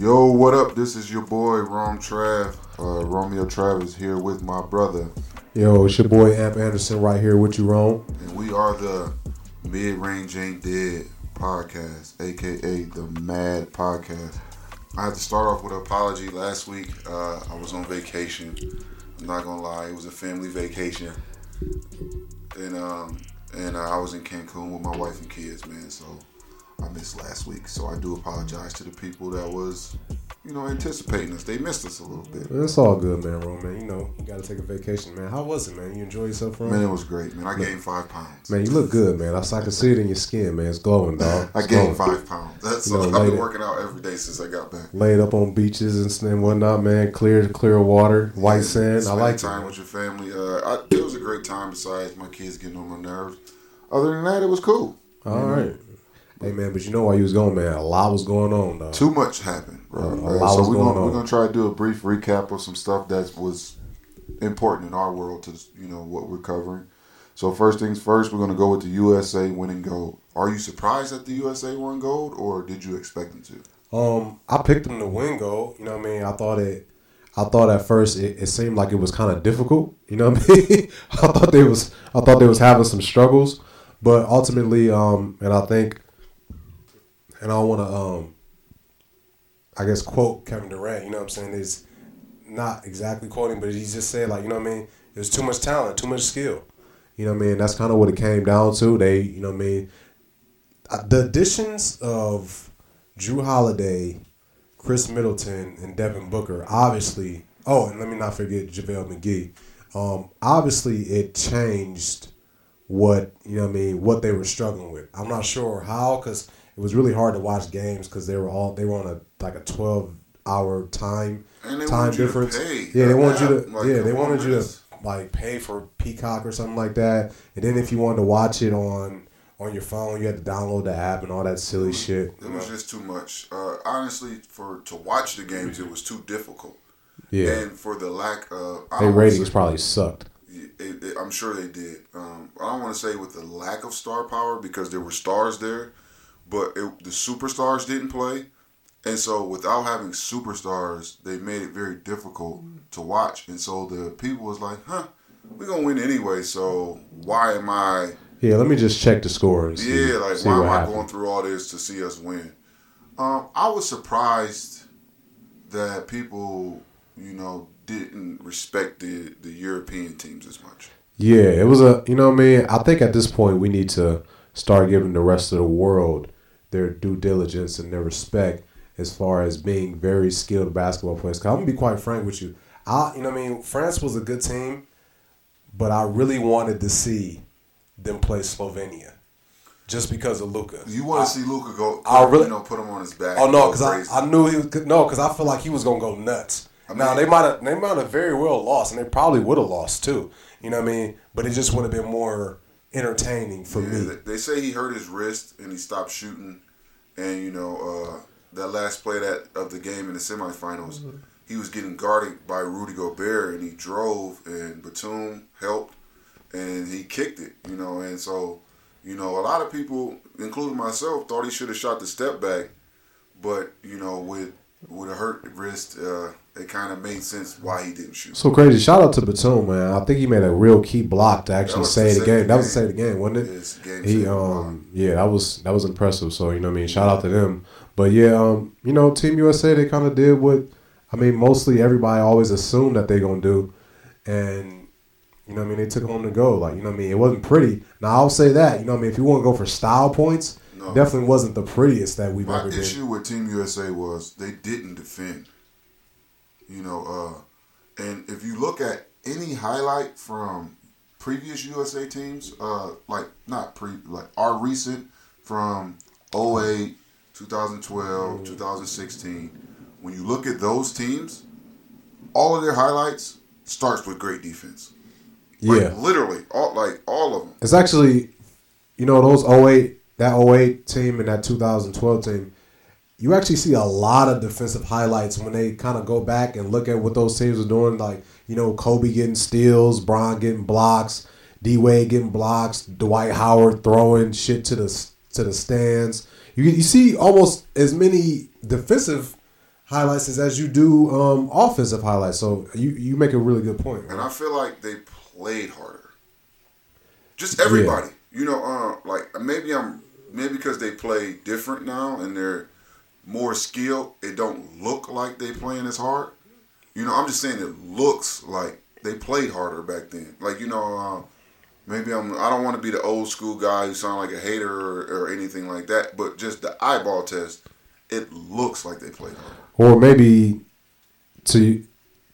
Yo, what up? This is your boy Rom Trav. Uh, Romeo Trav is here with my brother, Yo, it's your boy Amp Anderson right here with you, Ron. and we are the Mid Range Ain't Dead podcast, aka the Mad Podcast. I had to start off with an apology. Last week, uh, I was on vacation. I'm not gonna lie, it was a family vacation, and um, and uh, I was in Cancun with my wife and kids, man. So I missed last week. So I do apologize to the people that was, you know, anticipating us. They missed us a little bit. It's all good, man, Ron, man. You know, you gotta take a vacation, man. How was it, man? You enjoy yourself, Ron? Man, it was great, man. I gained five pounds. Man, you look good, man. I, I can see it in your skin, man. It's glowing, dog. I gained glowing. five pounds. That's You know, I've been working out every day since I got back. Laid up on beaches and, and whatnot, man. Clear, clear water, white sand. I like it. time man. with your family. Uh, I, it was a great time. Besides my kids getting on my nerves. Other than that, it was cool. All right. Hey, man, but you know why you was going, man. A lot was going on, dog. Too much happened, bro. A Uh, lot so was we're going gonna, on. we're gonna try to do a brief recap of some stuff that was important in our world to you know what we're covering. So first things first, we're gonna go with the USA winning gold. Are you surprised that the USA won gold, or did you expect them to? Um, I picked them to win gold. You know what I mean? I thought it. I thought at first it, it seemed like it was kind of difficult. You know what I mean? I thought they was. I thought they was having some struggles, but ultimately, um, and I think, and I don't want to, um, I guess quote Kevin Durant. You know what I'm saying? Is not exactly quoting, but he just said like, you know what I mean? There's too much talent, too much skill. You know what I mean? That's kind of what it came down to. They, you know what I mean? Uh, The additions of Jrue Holiday, Khris Middleton, and Devin Booker, obviously. Oh, and let me not forget JaVale McGee. Um, obviously, it changed what you know. What I mean, what they were struggling with. I'm not sure how because it was really hard to watch games because they were all they were on a like a 12 hour time And they time wanted you to difference. pay. Yeah, they wanted you to. Like, yeah, they wanted you to like pay for Peacock or something like that. And then if you wanted to watch it on on your phone, you had to download the app and all that silly shit. It was know? just too much. Uh, honestly, for to watch the games, it was too difficult. Yeah, And for the lack of, their ratings say- probably sucked. it, it, I'm sure they did. Um, I don't want to say with the lack of star power because there were stars there, but it, the superstars didn't play, and so without having superstars, they made it very difficult to watch. And so the people was like, "Huh, we're gonna win anyway. So why am I? Yeah, let me just check the scores. Yeah, like why am I going through all this to see us win? Um, I was surprised that people, you know, didn't respect the the European teams as much. Yeah, it was a you know what I mean. I think at this point we need to start giving the rest of the world their due diligence and their respect as far as being very skilled basketball players. Cause I'm gonna be quite frank with you. I you know what I mean. France was a good team, but I really wanted to see them play Slovenia just because of Luka. You want to see Luka go? I really- you know, put him on his back. Oh no, because I. I knew he was no, because I feel like he was gonna go nuts. I now they might have they might have very well lost, and they probably would have lost too. You know what I mean? But it just would have been more entertaining for Yeah, me. they, say he hurt his wrist and he stopped shooting, and you know uh, that last play that of the game in the semifinals, Mm-hmm. he was getting guarded by Rudy Gobert, and he drove, and Batum helped, and he kicked it. You know, and so you know a lot of people, including myself, thought he should have shot the step back, but you know with with a hurt wrist, uh, it kind of made sense why he didn't shoot. So crazy! Shout out to Batum, man. I think he made a real key block to actually save the save game. That was game. save the game, wasn't it? Game He um yeah, that was that was impressive. So you know what I mean. Shout out to them. But yeah, um you know Team USA they kind of did what I mean. Mostly everybody always assumed that they're gonna do, and you know what I mean. They took home the goal. Like you know what I mean. It wasn't pretty. Now I'll say that you know what I mean. If you want to go for style points, No. definitely wasn't the prettiest that we've My ever been. issue with Team USA was they didn't defend. You know, uh, and if you look at any highlight from previous USA teams, uh, like not pre, like our recent from 08, 2012, 2016, when you look at those teams, all of their highlights starts with great defense. Like, Yeah. literally, all like all of them. It's actually, you know, those 08, that 08 team and that 2012 team, you actually see a lot of defensive highlights when they kind of go back and look at what those teams are doing. Like, you know, Kobe getting steals, Bron getting blocks, D Wade getting blocks, Dwight Howard throwing shit to the to the stands. You you see almost as many defensive highlights as you do um, offensive highlights. So you you make a really good point. And I feel like they played harder. Just everybody, you know, uh, like maybe I'm maybe because they play different now and they're more skilled. It don't look like they playing as hard. You know, I'm just saying it looks like they played harder back then. Like you know, uh, maybe I'm. I don't want to be the old school guy who sound like a hater or, or anything like that. But just the eyeball test, it looks like they played harder. Or maybe to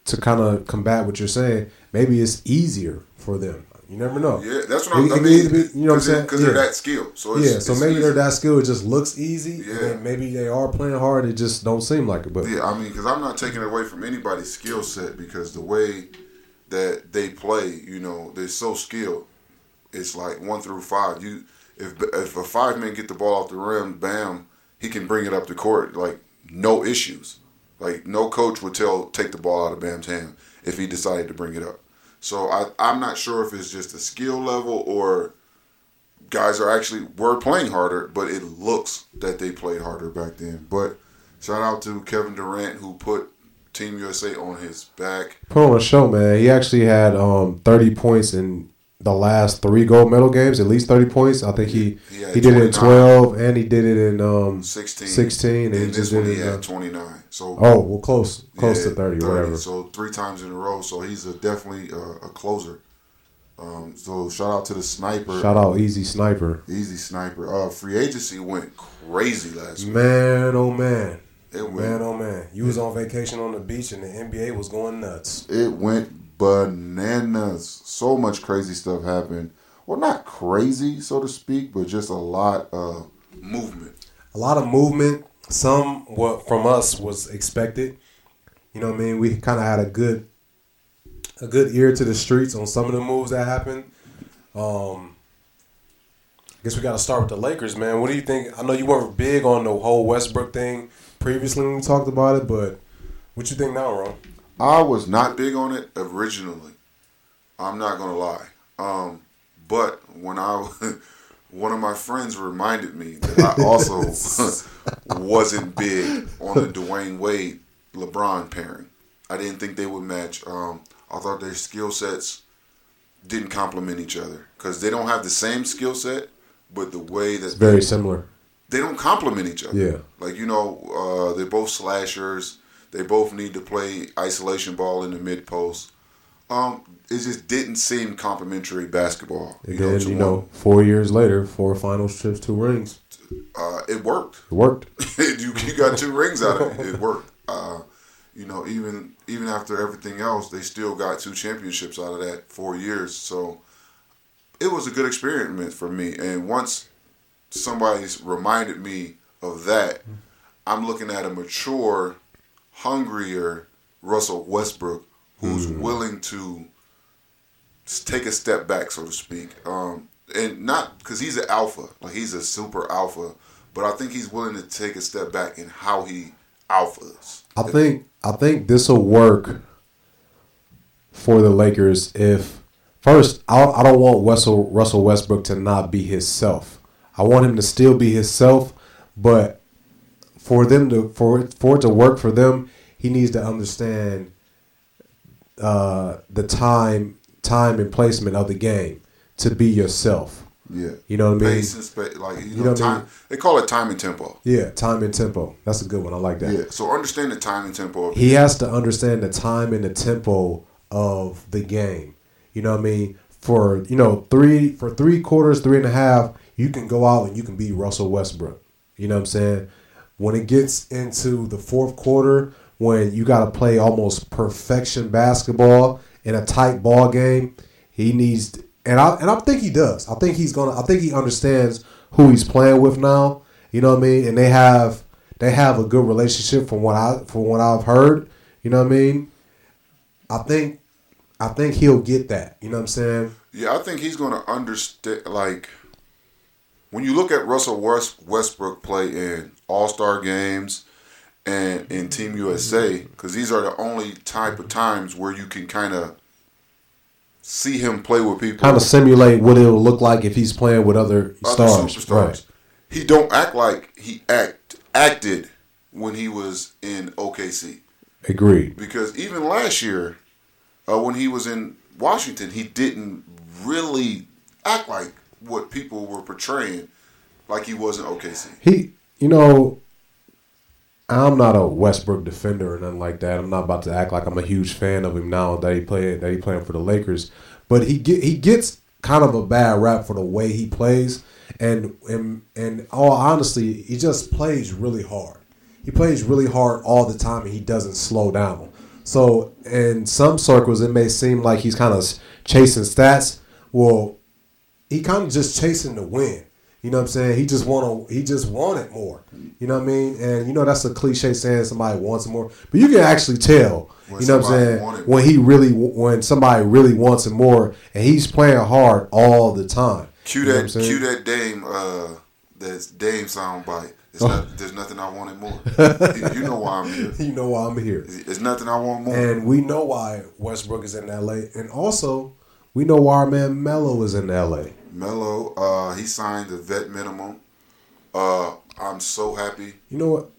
to kind of combat what you're saying, maybe it's easier for them. You never know. Yeah, that's what I'm, It- I mean. needs to be- you know what I'm saying? Because they're that skilled. So it's, yeah, so maybe easy. they're that skilled. It just looks easy. Yeah. and maybe they are playing hard. It just don't seem like it. But Yeah, I mean, because I'm not taking away from anybody's skill set because the way that they play, you know, they're so skilled. It's like one through five. You, if if a five man get the ball off the rim, bam, he can bring it up the court like no issues. Like no coach would tell take the ball out of Bam's hand if he decided to bring it up. So I I'm not sure if it's just a skill level or guys are actually were playing harder, but it looks that they played harder back then. But shout out to Kevin Durant who put Team USA on his back. put on a show, man. He actually had um, 30 points in the last three gold medal games. At least 30 points. I think he He he did it in 12 and he did it in um, 16. 16, and, And, he this just one did he it. had uh, 29. So oh, well, close, close yeah, to 30, whatever. So three times in a row. So he's a definitely a, a closer. Um, so shout out to the sniper, Shout out Easy Sniper. easy sniper. Uh, free agency went crazy last week. Man, oh man. It went Man, oh man. You was on vacation on the beach and the NBA was going nuts. it went bananas. So much crazy stuff happened. Well, not crazy, so to speak, but just a lot of movement. A lot of movement. Some what from us was expected. You know what I mean? We kind of had a good a good ear to the streets on some of the moves that happened. Um I guess we got to start with the Lakers, man. What do you think? I know you weren't big on the whole Westbrook thing previously when we talked about it, but what you think now, Ron? I was not big on it originally. I'm not gonna lie. Um, but when I, one of my friends reminded me that I also wasn't big on the Dwyane Wade LeBron pairing. I didn't think they would match. Um, I thought their skill sets didn't complement each other because they don't have the same skill set, but the way that It's very similar. they don't complement each other. Yeah. Like you know, uh, they're both slashers. They both need to play isolation ball in the mid post. Um, it just didn't seem complimentary basketball. You know, you know, four years later, four finals trips, two rings. uh, it worked. It worked. you, you got two rings out of it. It worked. Uh, you know, even even after everything else, they still got two championships out of that four years. So it was a good experiment for me. And once somebody's reminded me of that, I'm looking at a mature, hungrier Russell Westbrook who's willing to take a step back, so to speak. Um, and not because he's an alpha, like he's a super alpha, but I think he's willing to take a step back in how he alphas. I think I think this will work for the Lakers if first I, I don't want Russell Russell Westbrook to not be himself. I want him to still be himself, but for them to for for it to work for them, he needs to understand uh, the time time and placement of the game to be yourself. Yeah, You know what I mean? Pace and space, like you, You know, know what I time. mean? They call it time and tempo. Yeah, time and tempo. That's a good one. I like that. Yeah, so understand the time and tempo. Of he has to understand the time and the tempo of the game. You know what I mean? For you know three for three quarters, three and a half, you can go out and you can be Russell Westbrook. You know what I'm saying? When it gets into the fourth quarter, when you got to play almost perfection basketball in a tight ball game, he needs and I and I think he does. I think he's gonna. I think he understands who he's playing with now. You know what I mean? And they have they have a good relationship from what I from what I've heard. You know what I mean? I think I think he'll get that. You know what I'm saying? Yeah, I think he's to understand. Like, when you look at Russell West, Westbrook play in All Star games and in Team USA, because these are the only type of times where you can kind of see him play with people, Kind of simulate what it'll look like if he's playing with other other stars. superstars. Right. He don't act like he act acted when he was in OKC. Agreed. Because even last year, uh, when he was in Washington, he didn't really act like what people were portraying, like he wasn't OKC. He, you know, I'm not a Westbrook defender or nothing like that. I'm not about to act like I'm a huge fan of him now that he played that he playing for the Lakers. But he get he gets kind of a bad rap for the way he plays, and and and all honestly, he just plays really hard. He plays really hard all the time, and he doesn't slow down. So in some circles, it may seem like he's kind of chasing stats. Well, he kind of just chasing the win. You know what I'm saying? He just want to. He just wanted more. You know what I mean? And you know that's a cliche saying somebody wants more, but you can actually tell. When you know what I'm saying? When he really, when somebody really wants him more, and he's playing hard all the time. Cue You know that, cue that Dame, uh, that's Dame soundbite. It's Oh. not, there's nothing I wanted more. you know why I'm here. You know why I'm here. There's nothing I want more. And we know why Westbrook is in LA. And also, we know why our man Melo is in LA. Melo, uh, he signed the vet minimum. Uh, I'm so happy. You know what?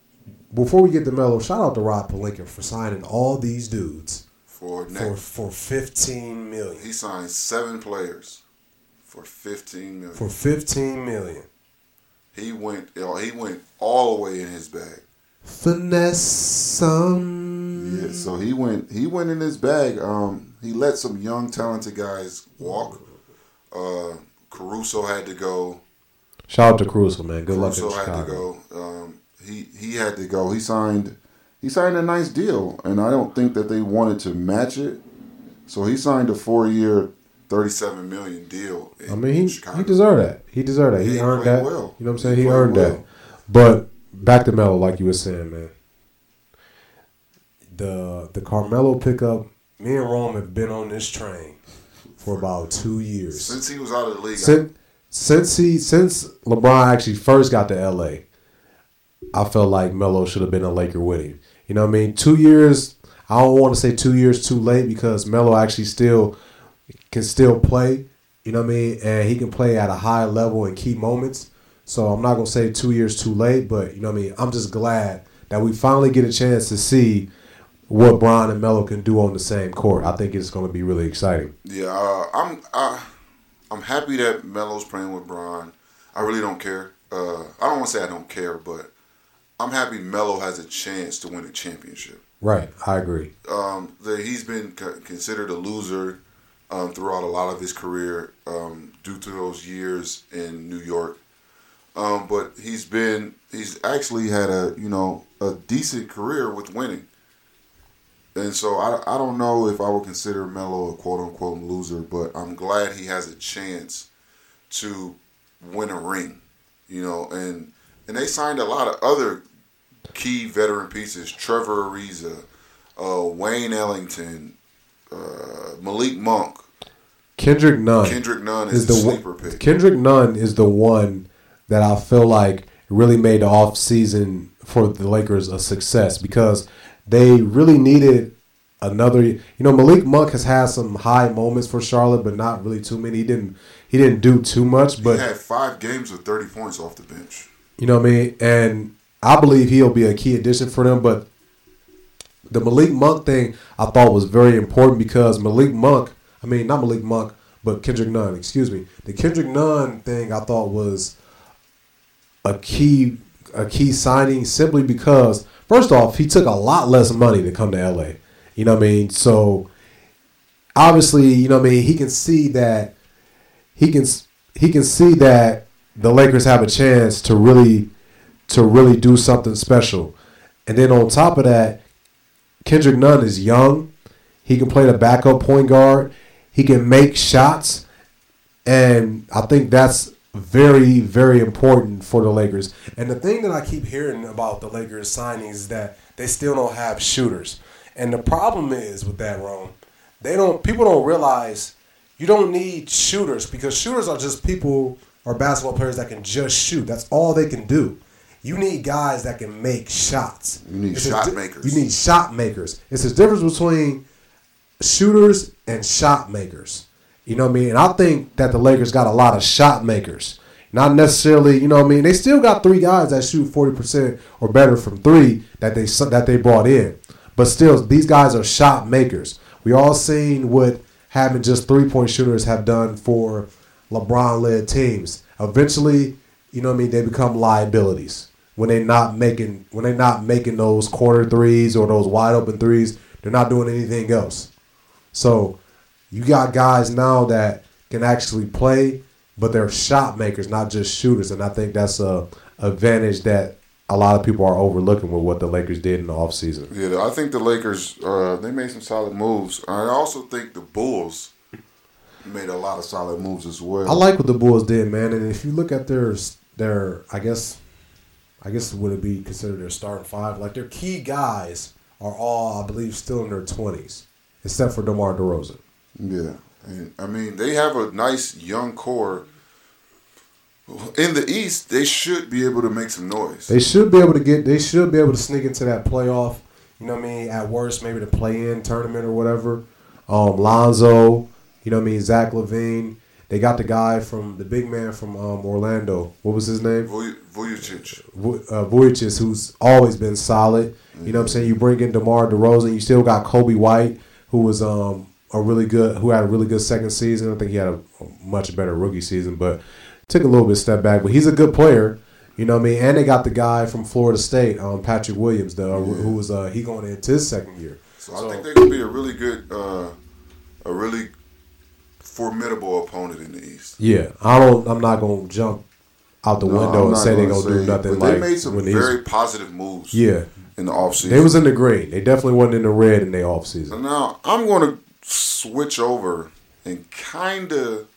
Before we get to Melo, shout out to Rob Pelinka for signing all these dudes For for, for 15 million. he signed seven players for 15 million. For 15 million. he went, he went all the way in his bag. Finesse some. Yeah, so he went, he went in his bag. Um, he let some young, talented guys walk. Uh, Caruso had to go. Shout out to Caruso, man. Good luck in Caruso had to go. Um, he he had to go. He signed he signed a nice deal, and I don't think that they wanted to match it. So he signed a four year, thirty seven million deal. In I mean, he, Chicago. he deserved that. He deserved that. He, He earned that. well. You know what I'm saying? He He, earned well. that. But back to Melo, like you were saying, man. The the Carmelo pickup. Me and Rome have been on this train for about two years. Since he was out of the league, Since since he since LeBron actually first got to LA, I felt like Melo should have been a Laker with him. You know what I mean? Two years. I don't want to say two years too late because Melo actually still can still play. You know what I mean? And he can play at a high level in key moments. So I'm not gonna say two years too late, but you know what I mean. I'm just glad that we finally get a chance to see what Bron and Melo can do on the same court. I think it's gonna be really exciting. yeah, uh, I'm I, I'm happy that Melo's playing with Bron. I really don't care. Uh, I don't want to say I don't care, but I'm happy Melo has a chance to win a championship. Right, I agree. um, that he's been co- considered a loser um, throughout a lot of his career um, due to those years in New York. Um, but he's been he's actually had a you know a decent career with winning. And so I, I don't know if I would consider Melo a quote unquote loser, but I'm glad he has a chance to win a ring, you know, and and they signed a lot of other key veteran pieces: Trevor Ariza, uh, Wayne Ellington, uh, Malik Monk, Kendrick Nunn. Kendrick Nunn is, the, one- sleeper pick. Kendrick Nunn is the one that I feel like really made the off season for the Lakers a success because they really needed another. You know, Malik Monk has had some high moments for Charlotte, but not really too many. He didn't he didn't do too much, But he had five games with 30 points off the bench. you know what I mean. And I believe he'll be a key addition for them. But the Malik Monk thing I thought was very important because Malik Monk, I mean not Malik Monk, but Kendrick Nunn, excuse me. The Kendrick Nunn thing I thought was a key a key signing simply because first off, he took a lot less money to come to LA. You know what I mean? So obviously, you know what I mean, he can see that he can he can see that the Lakers have a chance to really to really do something special. And then on top of that, Kendrick Nunn is young. He can play the backup point guard. He can make shots. And I think that's very, very important for the Lakers. And the thing that I keep hearing about the Lakers signings is that they still don't have shooters. And the problem is with that, Rome, they don't people don't realize you don't need shooters because shooters are just people or basketball players that can just shoot. That's all they can do. You need guys that can make shots. You need It's shot makers. You need shot makers. It's the difference between shooters and shot makers. You know what I mean? And I think that the Lakers got a lot of shot makers. Not necessarily, you know what I mean? They still got three guys that shoot 40% or better from three that they that they brought in. But still, these guys are shot makers. We all seen what having just three point shooters have done for LeBron led teams. Eventually, you know what I mean, they become liabilities when they're not making when they're not making those corner threes or those wide open threes. They're not doing anything else. So you got guys now that can actually play, but they're shot makers, not just shooters. And I think that's a advantage that a lot of people are overlooking with what the Lakers did in the offseason. Yeah, I think the Lakers uh, they made some solid moves. I also think the Bulls made a lot of solid moves as well. I like what the Bulls did, man. And if you look at their their, I guess, I guess would it be considered their starting five? Like their key guys are all, I believe, still in their twenties, except for DeMar DeRozan. Yeah, and, I mean they have a nice young core. In the East, they should be able to make some noise. They should be able to get. They should be able to sneak into that playoff. You know what I mean? At worst, maybe the play-in tournament or whatever. Um, Lonzo, you know what I mean? Zach LaVine. They got the guy from the big man from um, Orlando. What was his name? Vucevic. Uh, Vucevic, who's always been solid. You know what I'm saying? You bring in DeMar DeRozan. You still got Coby White, who was um, a really good, who had a really good second season. I think he had a, much better rookie season, but took a little bit step back. But he's a good player. You know what I mean? And they got the guy from Florida State, um, Patrick Williams, the, yeah. who was uh, he going into his second year. So, so I think they're gonna be a really good, uh, a really formidable opponent in the East. Yeah, I don't. I'm not gonna jump out the no, window and say they're gonna do nothing. But like they made some very positive moves. Yeah, in the offseason. They was in the green. They definitely wasn't in the red in the offseason. Now I'm going to switch over and kind of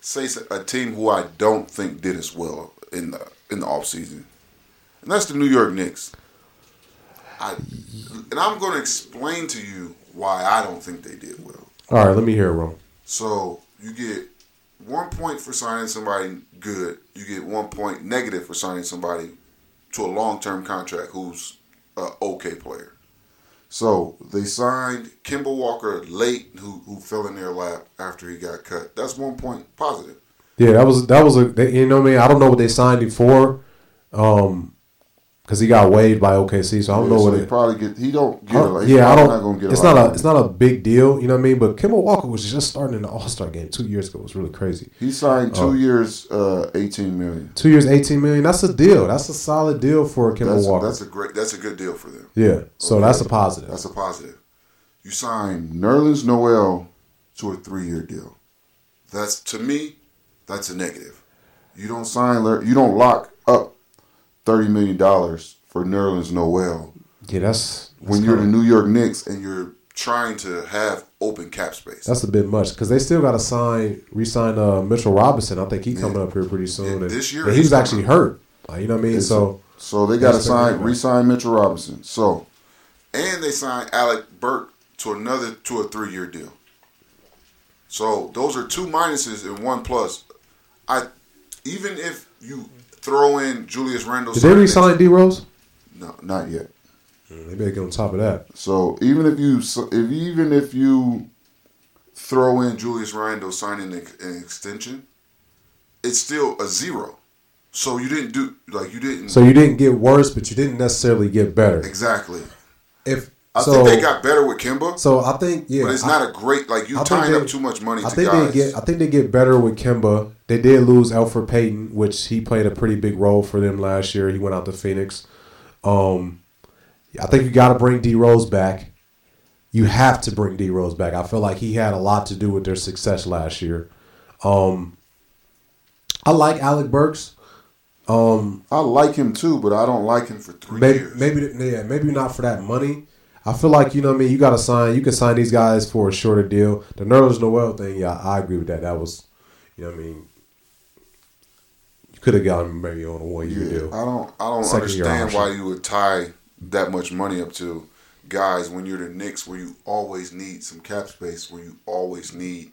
say a team who I don't think did as well in the in the offseason. And that's the New York Knicks. I, and I'm going to explain to you why I don't think they did well. All right, let me hear it, Ron. So you get one point for signing somebody good. You get one point negative for signing somebody to a long term contract who's an okay player. So they signed Kemba Walker late, who who fell in their lap after he got cut. That's one point positive. Yeah, that was that was a you know I mean. I don't know what they signed him for. Um, because he got waived by OKC, so I don't yeah, know so what he it, probably get. He don't get. Yeah, I don't. Not gonna get it's not a. It's not a big deal. You know what I mean? But Kemba Walker was just starting in the All Star game two years ago. It was really crazy. He signed two uh, years, uh, eighteen million. Two years, eighteen million. That's a deal. That's a solid deal for Kemba that's, Walker. That's a great. That's a good deal for them. Yeah. So okay. that's a positive. That's a positive. You sign Nerlens Noel to a three year deal. That's to me, that's a negative. You don't sign. You don't lock up thirty million dollars for Nerlens Noel. Yeah, that's, that's when you're the New York Knicks and you're trying to have open cap space. That's a bit much because they still got to sign, re-sign uh, Mitchell Robinson. I think he's coming yeah. up here pretty soon. Yeah, and, this year, and he was actually hurt. Like, you know what I mean? So, so they got to sign, re-sign Mitchell Robinson. So, and they signed Alec Burks to another to a three-year deal. So those are two minuses and one plus. I even if you throw in Julius Randle, did they re-sign D Rose? No, not yet. Mm, they better get on top of that. So even if you, if even if you throw in Julius Randle signing an extension, it's still a zero. So you didn't do like you didn't. So you didn't get worse, but you didn't necessarily get better. Exactly. If I so, think they got better with Kemba. So I think yeah, but it's not a great like you tying up too much money. I think guys. they get. I think they get better with Kemba. They did lose Elfrid Payton, which he played a pretty big role for them last year. He went out to Phoenix. Um, I think you got to bring D Rose back. You have to bring D Rose back. I feel like he had a lot to do with their success last year. Um, I like Alec Burks. Um, I like him too, but I don't like him for three maybe, years. Maybe, yeah, maybe not for that money. I feel like you know what I mean. You got to sign. You can sign these guys for a shorter deal. The Nerlens Noel thing, yeah, I agree with that. That was, you know what I mean you could have gotten maybe on a one year yeah, deal. I don't I don't Second understand why you would tie that much money up to guys when you're the Knicks where you always need some cap space where you always need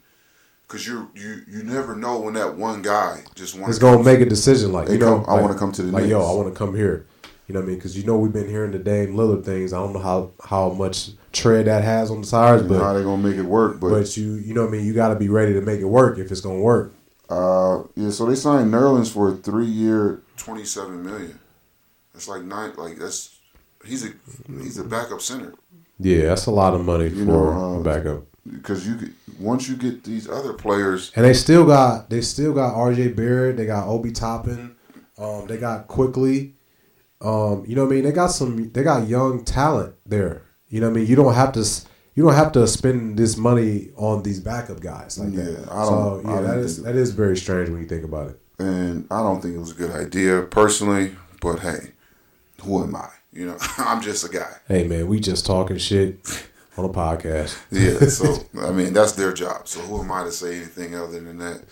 because you you you never know when that one guy just wants is gonna make a decision like you know come, I like, want to come to the like Knicks. yo I want to come here. You know what I mean? Because you know we've been hearing the Dame Lillard things. I don't know how, how much tread that has on the tires, but how they gonna make it work. But, but you you know what I mean. You got to be ready to make it work if it's gonna work. Uh, yeah. So they signed Nerlens for a three-year, twenty-seven million. That's like nine. Like that's he's a he's a backup center Yeah, that's a lot of money You for know, uh, a backup. because you get, once you get these other players. And they still got they still got R.J. Barrett. They got Obi Toppin. Um, they got Quickley. Um, you know what I mean? They got some. They got young talent there. You know what I mean? You don't have to. You don't have to spend this money on these backup guys like that. Yeah, I don't- I yeah, don't that is that is very strange when you think about it. and I don't think it was a good idea personally. But hey, who am I? You know, I'm just a guy. Hey man, we just talking shit on a podcast. Yeah. So I mean, that's their job. So who am I to say anything other than that?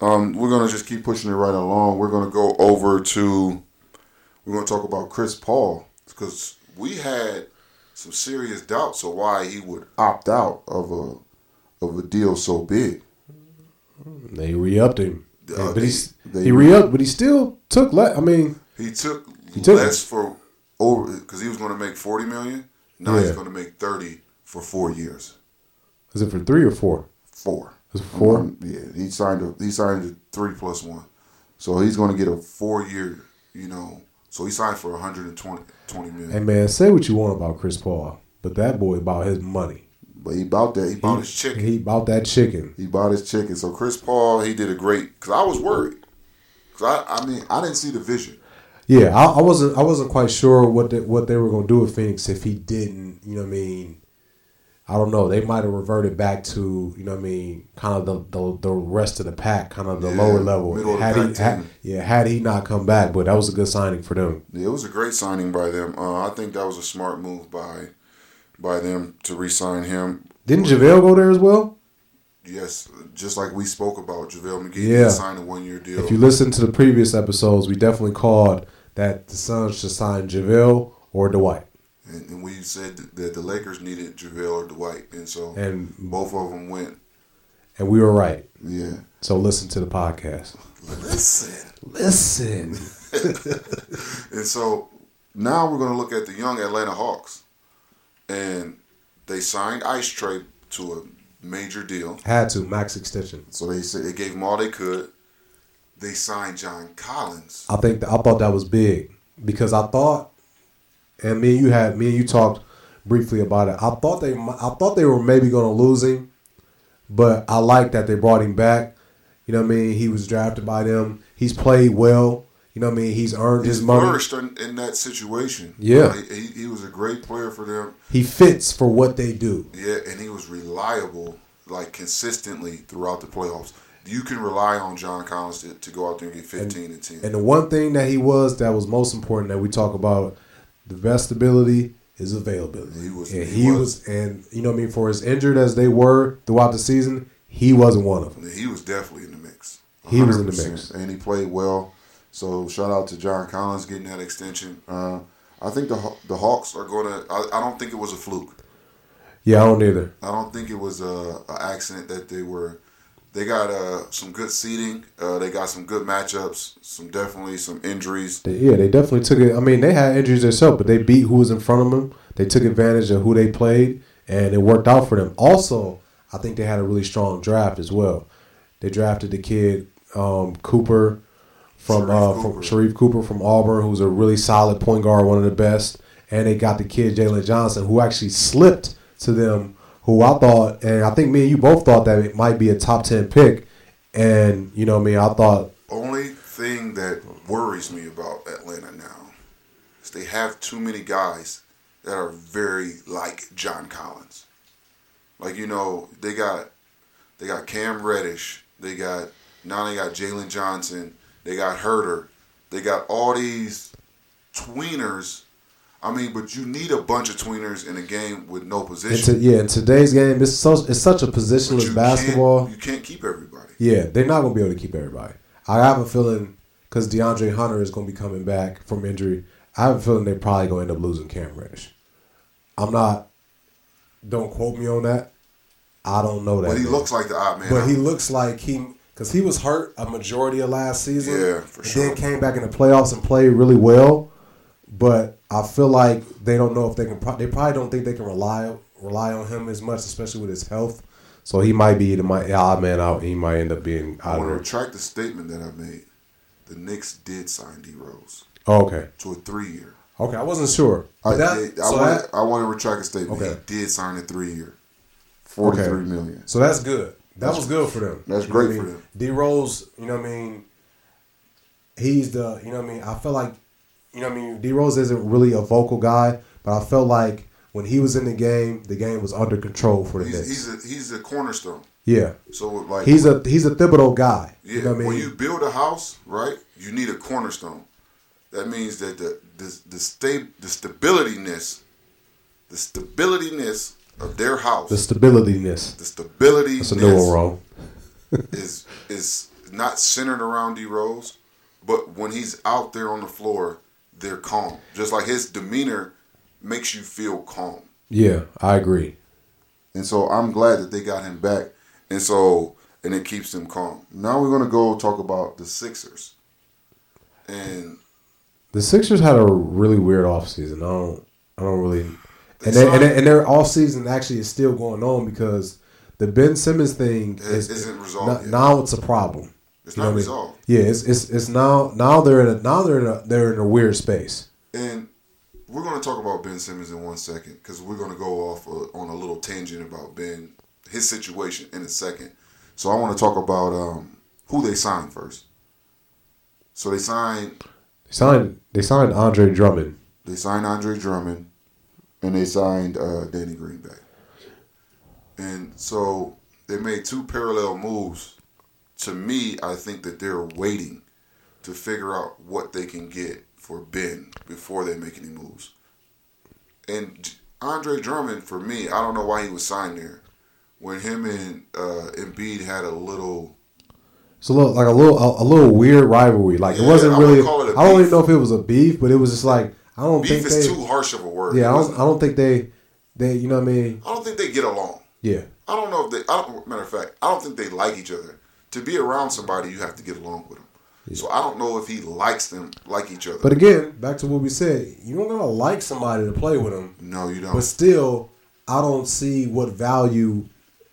Um, we're gonna just keep pushing it right along. We're gonna go over to. We're gonna talk about Chris Paul because we had some serious doubts of why he would opt out of a of a deal so big. They re-upped him, Uh, but he they- he re-upped, but he still took less. I mean, He took, took less for over because he was going to make forty million. Now he's going to make thirty for four years. is it for three or four? Four. Was it four? Um, yeah, he signed a he signed a three plus one, so he's going to get a four year. You know, so he signed for 120 20 million. Hey man, say what you want about Chris Paul, but that boy about his money. but he bought that. He bought his chicken. He bought that chicken. He bought his chicken. So Chris Paul, he did a great. Because I was worried. Because I, I mean, I didn't see the vision. Yeah, I, I wasn't. I wasn't quite sure what the, what they were going to do with Phoenix if he didn't. You know what I mean? I don't know. They might have reverted back to you know what I mean, kind of the the, the rest of the pack, kind of the Yeah, lower level. middle of the had he, had, yeah, had he not come back, but that was a good signing for them. Yeah, it was a great signing by them. Uh, I think that was a smart move by by them to re-sign him. Didn't JaVale go there as well? Yes, just like we spoke about, JaVale McGee Yeah. did sign a one-year deal. If you listen to the previous episodes, we definitely called that the Suns should sign JaVale or Dwight. And, and we said that the Lakers needed JaVale or Dwight, and so And both of them went. and we were right. Yeah, So listen to the podcast. listen. Listen. And so now we're going to look at the young Atlanta Hawks, and they signed Ice Trae to a major deal. Had to max extension. So they said they gave him all they could. They signed John Collins. I think I thought that was big because I thought, and me and you had me and you talked briefly about it. I thought they I thought they were maybe going to lose him, but I like that they brought him back. You know what I mean? He was drafted by them. He's played well. You know what I mean? He's earned He's his money. flourished in, in that situation. Yeah. Uh, he, he was a great player for them. He fits for what they do. Yeah, and he was reliable, like consistently throughout the playoffs. You can rely on John Collins to, to go out there and get 15 and 10. And the one thing that he was that was most important that we talk about, the best ability is availability. He was- and he he, was. was. and you know what I mean. For as injured as they were throughout the season, he wasn't one of them. he was definitely in the mix. He was in the mix. and he played well. So shout out to John Collins getting that extension. Uh, I think the the Hawks are going to. I, I don't think it was a fluke. Yeah, I don't either. I don't think it was a, a accident that they were. They got uh, some good seating. Uh, they got some good matchups. Some definitely some injuries. Yeah, they definitely took it. I mean, they had injuries themselves, but they beat who was in front of them. They took advantage of who they played, and it worked out for them. Also, I think they had a really strong draft as well. They drafted the kid um, Cooper from Sharife uh, Cooper. from Sharife Cooper from Auburn, who's a really solid point guard, one of the best. And they got the kid Jalen Johnson, who actually slipped to them. Who I thought, and I think me and you both thought that it might be a top ten pick. And you know, I mean, I thought Only thing that worries me about Atlanta now is they have too many guys that are very like John Collins. Like you know, they got they got Cam Reddish, they got now they got Jalen Johnson, they got Huerter, they got all these tweeners. I mean, but you need a bunch of tweeners in a game with no position. Into, yeah, in today's game, it's so it's such a positionless basketball. Can't, you can't keep everybody. Yeah, they're not gonna be able to keep everybody. I have a feeling because DeAndre Hunter is gonna be coming back from injury. I have a feeling they're probably gonna end up losing Cam Reddish. I'm not. Don't quote me on that. I don't know that. But he man. looks like the odd man. But he looks like he because he was hurt a majority of last season. Yeah, for and sure. Then came back in the playoffs and played really well. But I feel like they don't know if they can. pro- They probably don't think they can rely rely on him as much, especially with his health. So he might be the my odd man out. He might end up being I want to retract the statement that I made. The Knicks did sign D Rose Oh, okay. to a three year. Okay, I wasn't sure. I, that- did- I, so, want, that, I want to retract a statement. Okay. He did sign a three year, forty three Okay. million. so that's good. That was good for them. that's You great I for them. D Rose, you know what I mean? He's the, you know what I mean? I feel like, you know what I mean? D Rose isn't really a vocal guy, but I felt like when he was in the game, the game was under control for the He's, Knicks. he's a he's a cornerstone. yeah. So like He's a he's a Thibodeau guy. yeah. You know what I mean? When you build a house, right, you need a cornerstone. That means that the the the sta- the stabilityness, the stabilityness of their house, the stabilityness. the stability That's a new one, Ro. is is not centered around D Rose, but when he's out there on the floor, they're calm. Just like his demeanor makes you feel calm. Yeah, I agree. And so I'm glad that they got him back. And so and it keeps them calm. Now we're gonna go talk about the Sixers. And The Sixers had a really weird offseason. I don't I don't really and they, and, they, and their offseason actually is still going on because the Ben Simmons thing is isn't resolved now, yet. now it's a problem. it's You not what I mean? Yeah, it's, it's it's now now they're in a now they're in a they're in a weird space. And we're going to talk about Ben Simmons in one second because we're going to go off uh, on a little tangent about Ben, his situation in a second. So I want to talk about um, who they signed first. So they signed They signed they signed Andre Drummond. they signed Andre Drummond, and they signed uh, Danny Green back. And so they made two parallel moves. To me, I think that they're waiting to figure out what they can get for Ben before they make any moves. And Andre Drummond, for me, I don't know why he was signed there. When him and uh, Embiid had a little, It's a little like a little a, a little weird rivalry. Like it wasn't I really. it I don't even know if it was a beef, but it was just like I don't beef think is they. too harsh of a word. yeah, I don't, I don't think they they you know what I mean. I don't think they get along. Yeah, I don't know if they. I don't, matter of fact, I don't think they like each other. To be around somebody, you have to get along with them. So I don't know if he likes them like each other. but again, back to what we said. You don't gotta like somebody to play with them, no, you don't. but still, I don't see what value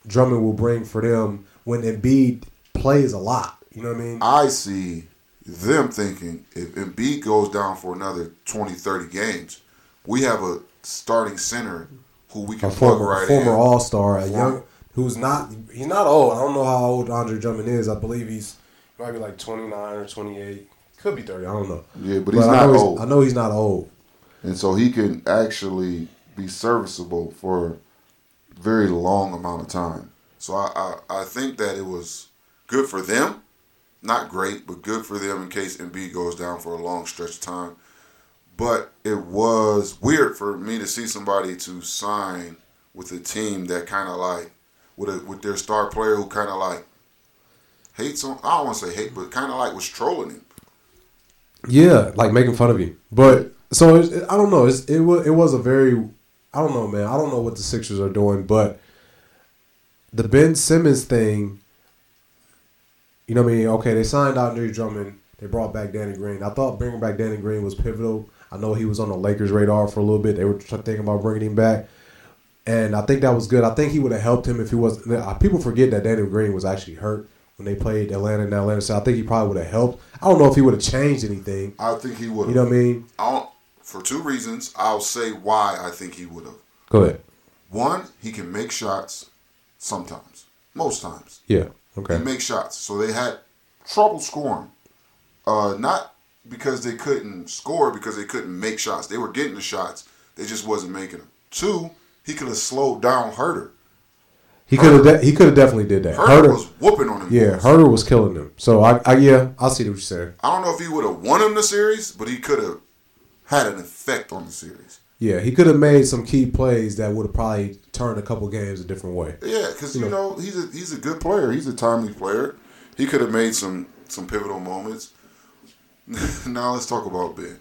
Drummond will bring for them when Embiid plays a lot. You know what I mean? I see them thinking if Embiid goes down for another 20, 30 games, we have a starting center who we can a plug former right former in. All Star, a young who's not he's not old. I don't know how old Andre Drummond is. I believe he's he might be like twenty nine or twenty eight. Could be thirty. I don't know. Yeah, but he's I not old. I know he's not old. and so he can actually be serviceable for a very long amount of time. So I, I, I think that it was good for them, not great, but good for them in case Embiid goes down for a long stretch of time. But it was weird for me to see somebody to sign with a team that kind of like with a, with their star player who kind of like hates on. I don't want to say hate, but kind of like was trolling him. Yeah, like making fun of you. But so it, I don't know. It's, it was it was a very I don't know, man. I don't know what the Sixers are doing, but the Ben Simmons thing. You know what I mean? Okay, they signed out Andre Drummond. They brought back Danny Green. I thought bringing back Danny Green was pivotal. I know he was on the Lakers' radar for a little bit. They were thinking about bringing him back, and I think that was good. I think he would have helped him if he was. People forget that Danny Green was actually hurt when they played Atlanta and Atlanta. So I think he probably would have helped. I don't know if he would have changed anything. I think he would. Have. You know what I mean? I don't, for two reasons. I'll say why I think he would have. Go ahead. One, he can make shots sometimes, most times. Yeah. Okay. He makes shots. So they had trouble scoring. Uh, not because they couldn't score, because they couldn't make shots. They were getting the shots. They just wasn't making them. Two, he could have slowed down Huerter. He could have. De- he could have definitely did that. Huerter, Huerter. was whooping on him. yeah. Huerter was killing them. So I. I yeah. I see what you're saying. I don't know if he would have won him the series, but he could have had an effect on the series. Yeah. He could have made some key plays that would have probably turned a couple games a different way. Yeah, because you know he's a he's a good player. He's a timely player. He could have made some some pivotal moments. now let's talk about Ben.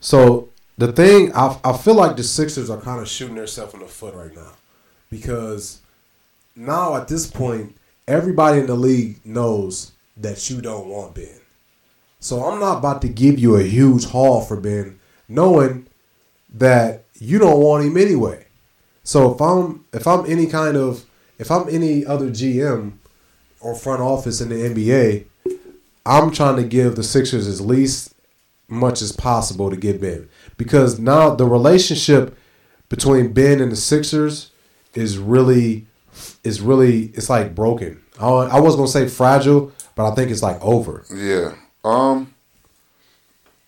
So the thing, I, I feel like the Sixers are kind of shooting themselves in the foot right now because now at this point, everybody in the league knows that you don't want Ben. So I'm not about to give you a huge haul for Ben, knowing that you don't want him anyway. So if I'm if I'm any kind of if I'm any other GM or front office in the NBA, I'm trying to give the Sixers as least much as possible to get Ben because now the relationship between Ben and the Sixers is really is really it's like broken. I, was gonna say fragile, but I think it's like over. Yeah. Um.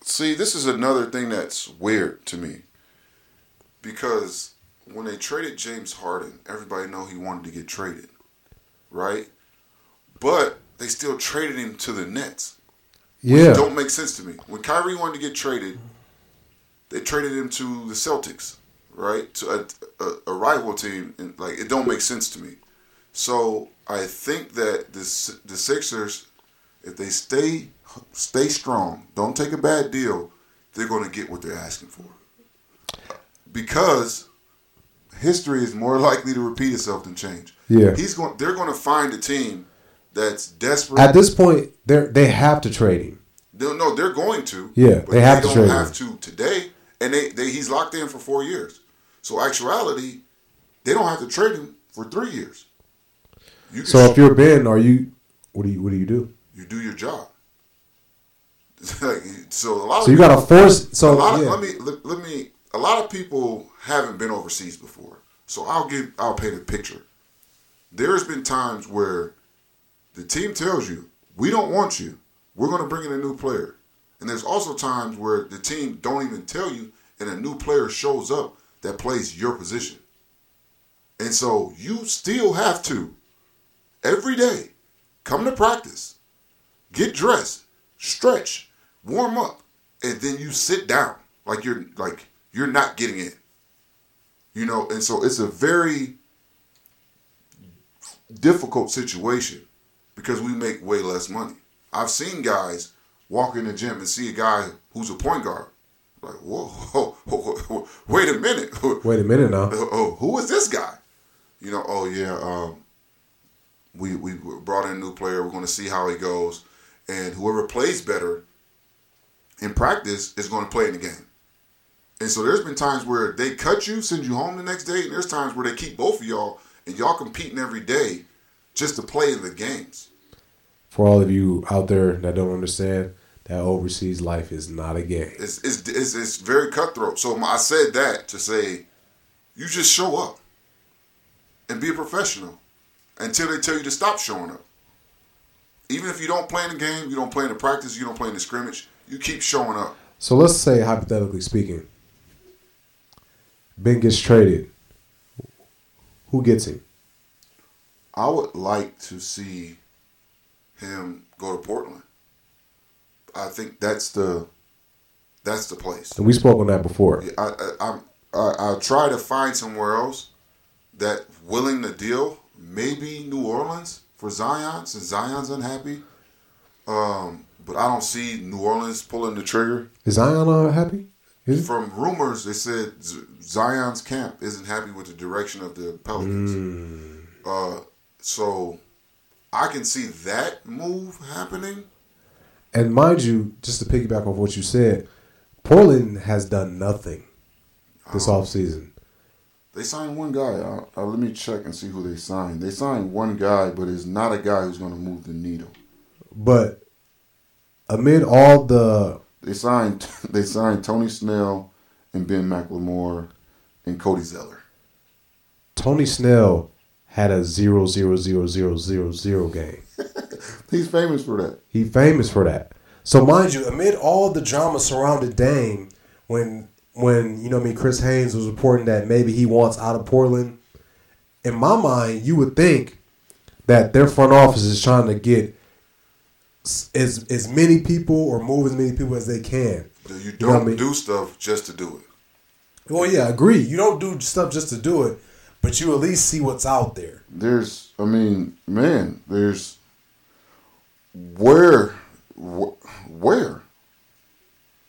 See, this is another thing that's weird to me because when they traded James Harden, everybody know he wanted to get traded, right? But they still traded him to the Nets. Yeah, Don't make sense to me. When Kyrie wanted to get traded, they traded him to the Celtics, right? To a, a, a rival team, and like it don't make sense to me. So I think that the the Sixers, if they stay stay strong, don't take a bad deal, they're going to get what they're asking for. Because history is more likely to repeat itself than change. Yeah. he's going. They're going to find a team that's desperate. at this point they they have to trade him. They'll, no, they're going to. Yeah, they have to don't trade have him. to today, and they, they he's locked in for four years. So actuality, they don't have to trade him for three years. You So if you're Ben, are you what do you what do you do? you do your job. So a lot So you got to force. a So lot of, let me let, let me. A lot of people haven't been overseas before, so I'll give I'll paint a picture. There's been times where the team tells you we don't want you. We're going to bring in a new player, and there's also times where the team don't even tell you, and a new player shows up that plays your position. And so you still have to every day come to practice, get dressed, stretch, warm up, and then you sit down like you're like you're not getting in. You know, and so it's a very difficult situation because we make way less money. I've seen guys walk in the gym and see a guy who's a point guard. Like, whoa, whoa, whoa, whoa, wait a minute. Wait a minute now. oh, who is this guy? You know, oh yeah, um, we we brought in a new player. We're going to see how he goes, and whoever plays better in practice is going to play in the game. And so there's been times where they cut you, send you home the next day, and there's times where they keep both of y'all and y'all competing every day just to play in the games. For all of you out there that don't understand, that overseas life is not a game. It's it's it's, it's very cutthroat. So I said that to say, you just show up and be a professional until they tell you to stop showing up. Even if you don't play in the game, you don't play in the practice, you don't play in the scrimmage, you keep showing up. So let's say, hypothetically speaking, Ben gets traded. Who gets him? I would like to see him go to Portland. I think that's the that's the place. And we spoke on that before. I, I, I'm I, I'll try to find somewhere else that willing to deal. Maybe New Orleans for Zion, since Zion's unhappy. Um, but I don't see New Orleans pulling the trigger. Is Zion uh, happy? Is? From rumors, they said Zion's camp isn't happy with the direction of the Pelicans. Uh, so I can see that move happening. And mind you, just to piggyback off what you said, Portland has done nothing this offseason. They signed one guy. Uh, uh, let me check and see who they signed. They signed one guy, but it's not a guy who's going to move the needle. But amid all the They signed they signed Tony Snell and Ben McLemore and Cody Zeller. Tony Snell had a zero zero zero zero zero zero game. He's famous for that. He famous for that. So mind you, amid all the drama surrounding Dame, when when you know what I mean Chris Haynes was reporting that maybe he wants out of Portland, in my mind, you would think that their front office is trying to get as as many people or move as many people as they can. You You don't what I mean? do stuff just to do it. Well, yeah, I agree. You don't do stuff just to do it, but you at least see what's out there. There's, I mean, man, there's where, wh- where,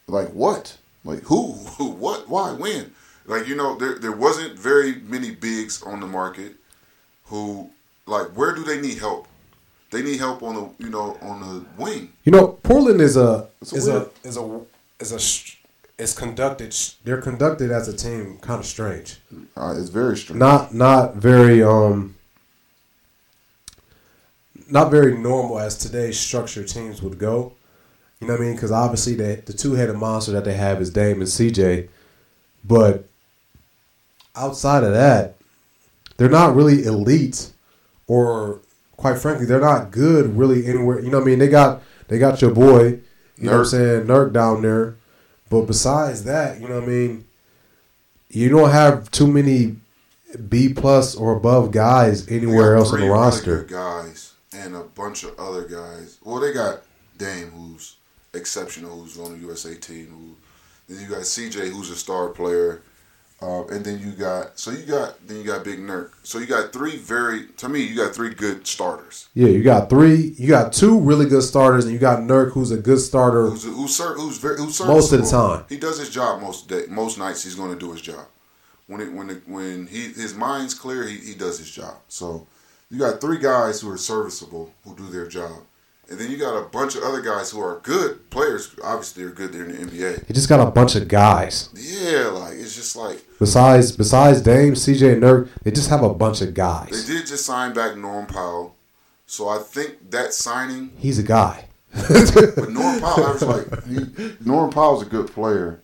like what, like who, who, what, why, when, like you know, there there wasn't very many bigs on the market who, like, where do they need help? They need help on the, you know, on the wing. You know, Portland is a It's is a is a is a is conducted. They're conducted as a team, kind of strange. Uh, it's very strange. Not not very um not very normal as today's structured teams would go. You know what I mean? Because obviously the the two headed monster that they have is Dame and CJ, but outside of that, they're not really elite, or quite frankly, they're not good really anywhere. You know what I mean? They got they got your boy, you know what I'm saying, Nurk down there, but besides that, you know what I mean? You don't have too many B plus or above guys anywhere else on three the roster. guys and a bunch of other guys. Well, they got Dame, who's exceptional, who's on the USA team. Who, then you got CJ, who's a star player, uh, and then you got so you got then you got Big Nurk. So you got three very to me you got three good starters. Yeah, you got three. You got two really good starters, and you got Nurk, who's a good starter. Who's who's ser- who's very who's Most of the time. He does his job most day, most nights. He's going to do his job. When it when it, when he his mind's clear, he, he does his job. So you got three guys who are serviceable who do their job, and then you got a bunch of other guys who are good players. Obviously, they're good. They're in the NBA. He just got a bunch of guys. Yeah, like it's just like Besides, besides Dame, CJ, and Nurk, they just have a bunch of guys. they did just sign back Norm Powell. So I think that signing He's a guy. But Norm Powell, I was like, he, Norm Powell's a good player,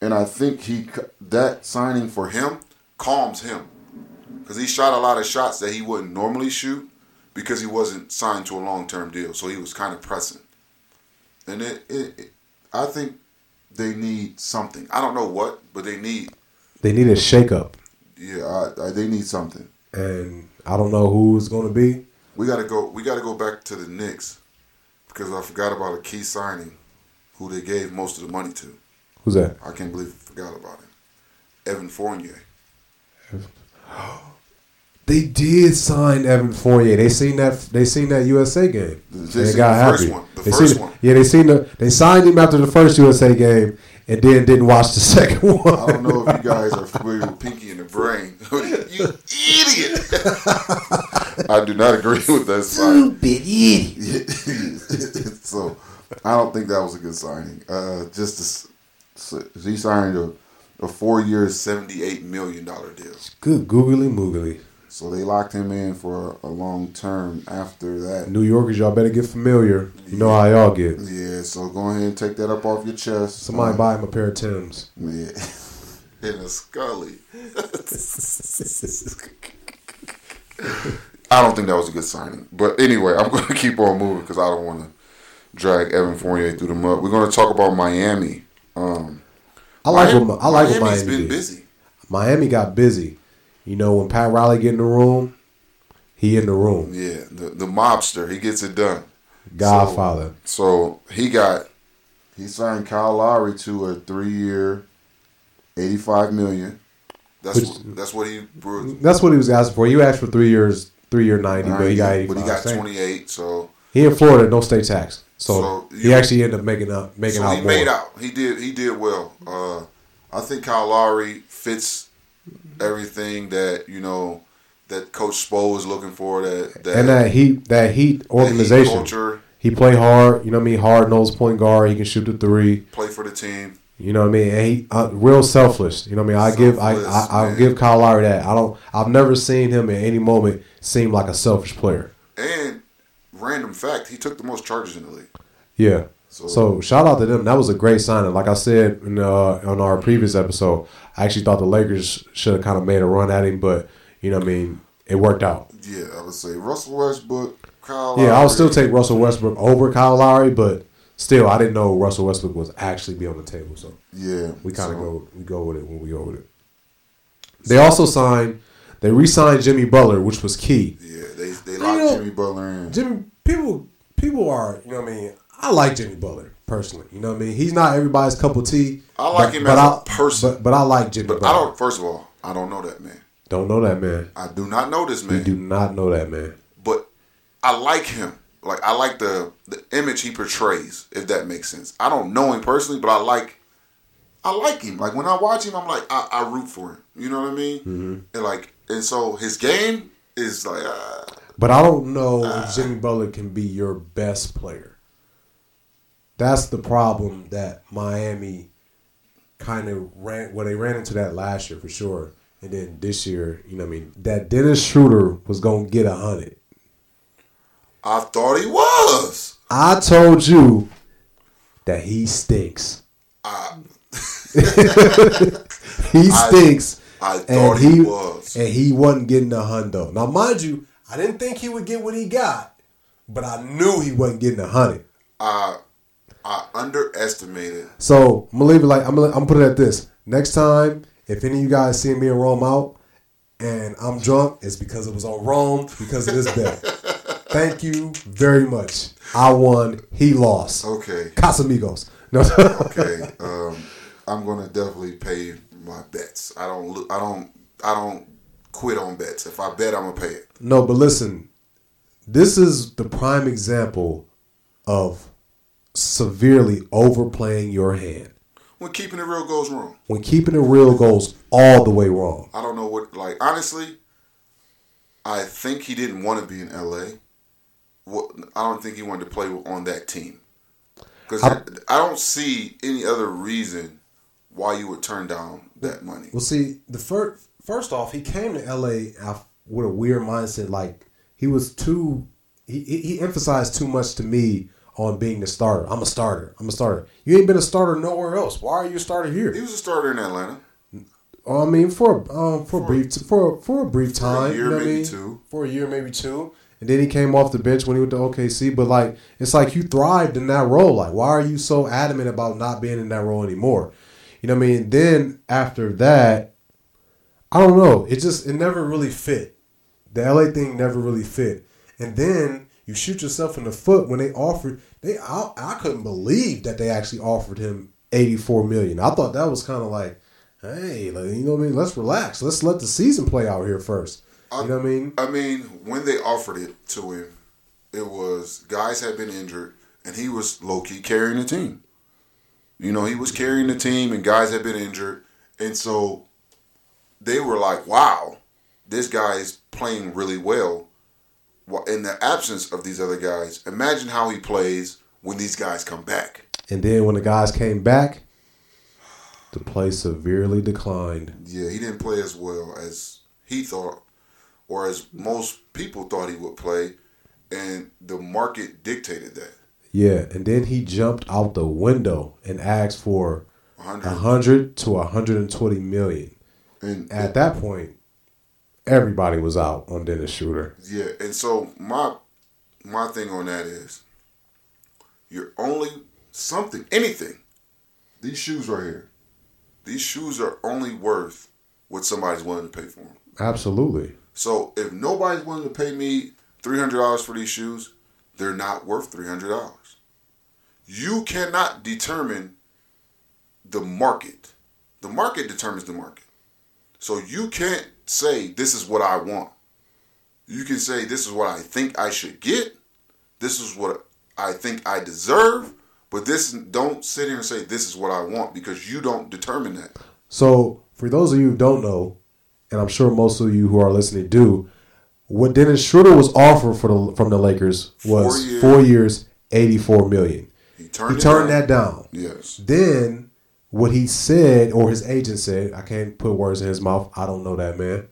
and I think he that signing for him calms him because he shot a lot of shots that he wouldn't normally shoot because he wasn't signed to a long term deal, so he was kind of pressing. And it, it, it, I think they need something. I don't know what, but they need. They need a shakeup, Yeah, I, I, they need something. and I don't know who's going to be. We gotta go. We gotta go back to the Knicks because I forgot about a key signing, who they gave most of the money to. Who's that? I can't believe I forgot about him. Evan Fournier. They did sign Evan Fournier. They seen that. They seen that USA game. They they got the first happy. one. The They first seen- one. Yeah, they seen the. They signed him after the first USA game, and then didn't watch the second one. I don't know if you guys are familiar with Pinky in the Brain. you idiot! I do not agree with that sign. Stupid idiot. so I don't think that was a good signing. Uh, just to, he signed a, a four-year, seventy-eight million dollar deal. Good googly moogly. So they locked him in for a, long term after that. New Yorkers, y'all better get familiar. You know how y'all get. Yeah, so go ahead and take that up off your chest. Somebody Uh, buy him a pair of Tims. Yeah. In a Scully. I don't think that was a good signing. But anyway, I'm going to keep on moving because I don't want to drag Evan Fournier through the mud. We're going to talk about Miami. Um, I like Miami- what I like what Miami been did. busy. Miami got busy. You know when Pat Riley get in the room, he in the room. Yeah, the, the mobster, he gets it done. Godfather. So he got he signed Kyle Lowry to a three year, eighty five million. That's Which- what, that's what he. That's what he was asking for. You asked for three years, three year ninety, but he got eighty but he got twenty eight. So He in Florida, no state tax, so, So, he you- actually ended up making up making so out he more. made out. He did. He did well. Uh, I think Kyle Lowry fits everything that you know that Coach Spo is looking for. That, that and that heat, that heat that heat organization. culture, He play hard. You know what I mean. Hard nosed point guard. He can shoot the three. play for the team. You know what I mean? And he uh, real selfless. You know what I mean? I give I I I'll give Kyle Lowry that. I don't. I've never seen him at any moment seem like a selfish player. And random fact, he took the most charges in the league. Yeah. So- So, shout out to them. That was a great signing. Like I said in, uh, on our previous episode, I actually thought the Lakers should have kind of made a run at him, but you know what I mean? It worked out. Yeah, I would say Russell Westbrook, Kyle. Yeah, I would still take Russell Westbrook over Kyle Lowry, but still, I didn't know Russell Westbrook was actually be on the table. So Yeah, we kind of so- go we go with it when we go with it. They also signed, they re-signed Jimmy Butler, which was key. Yeah, they they You locked know- Jimmy Butler in. Jimmy, people, people are, you know what I mean. I like Jimmy Butler personally. You know what I mean. He's not everybody's cup of tea. I like but- him but as a I- person. But, but I like Jimmy But Butler. I don't. First of all, I don't know that man. Don't know that man. I do not know this man. man. do not know that man. But I like him. Like I like the the image he portrays. If that makes sense. I don't know him personally, but I like. I like him. Like when I watch him, I'm like I, I root for him. You know what I mean? Mm-hmm. And like and so his game is like. Uh, But I don't know if Jimmy Butler can be your best player. That's the problem that Miami kind of ran. Well, they ran into that last year for sure, and then this year, you know, what I mean, that Dennis Schroeder was gonna get a hundred. I thought he was. I told you that he stinks. I, He stinks. I and thought he was. And he wasn't getting a hundo. Now, mind you, I didn't think he would get what he got, but I knew he wasn't getting a hundred. I I underestimated. So I'm gonna leave it like I'm gonna, I'm gonna put it at this. Next time, if any of you guys see me in Rome out and I'm drunk, it's because it was on Rome because of this bet. Thank you very much. I won. He lost. Okay. Casamigos. No. Okay. Um, I'm gonna definitely pay my bets. I don't. lo- I don't. I don't quit on bets. If I bet, I'm gonna pay it. no, but listen, this is the prime example of severely overplaying your hand. When keeping it real goes wrong. When keeping it real goes all the way wrong. I don't know what. Like honestly, I think he didn't want to be in LA. What I don't think he wanted to play on that team. Because I, I don't see any other reason why you would turn down that money. Well, see, the first first off, he came to LA with a weird mindset. Like he was too, he he emphasized too much to me on being the starter. I'm a starter. I'm a starter. You ain't been a starter nowhere else. Why are you a starter here? He was a starter in Atlanta. Oh, I mean, for um for, a brief for for a brief time, year, you know what I maybe mean? two. for a year, maybe two. And then he came off the bench when he went to OKC. But like, it's like you thrived in that role. Like, why are you so adamant about not being in that role anymore? You know what I mean? Then after that, I don't know. It just it never really fit. The LA thing never really fit. And then you shoot yourself in the foot when they offered they I, I couldn't believe that they actually offered him 84 million. I thought that was kind of like, hey, like, you know what I mean? Let's relax. Let's let the season play out here first. You know what I mean? I mean, when they offered it to him, it was guys had been injured, and he was low key carrying the team. You know, he was carrying the team, and guys had been injured, and so they were like, "Wow, this guy is playing really well." In the absence of these other guys, imagine how he plays when these guys come back. And then when the guys came back, the play severely declined. Yeah, he didn't play as well as he thought, or as most people thought he would play, and the market dictated that. Yeah, and then he jumped out the window and asked for 100 a hundred to a hundred and twenty million. and At that point, everybody was out on Dennis Schroeder. yeah, and so my my thing on that is you're only something anything. These shoes right here, these shoes are only worth what somebody's willing to pay for them. Absolutely. So if nobody's willing to pay me three hundred dollars for these shoes, they're not worth three hundred dollars. You cannot determine the market. The market determines the market. So you can't say this is what I want. You can say this is what I think I should get. This is what I think I deserve. But this don't sit here and say this is what I want because you don't determine that. So, for those of you who don't know, and I'm sure most of you who are listening do, what Dennis Schroeder was offered for the from the Lakers was Four years. four years, 84 million. He turned, He turned down. that down. Yes. Then what he said, or his agent said, I can't put words in his mouth. I don't know that man.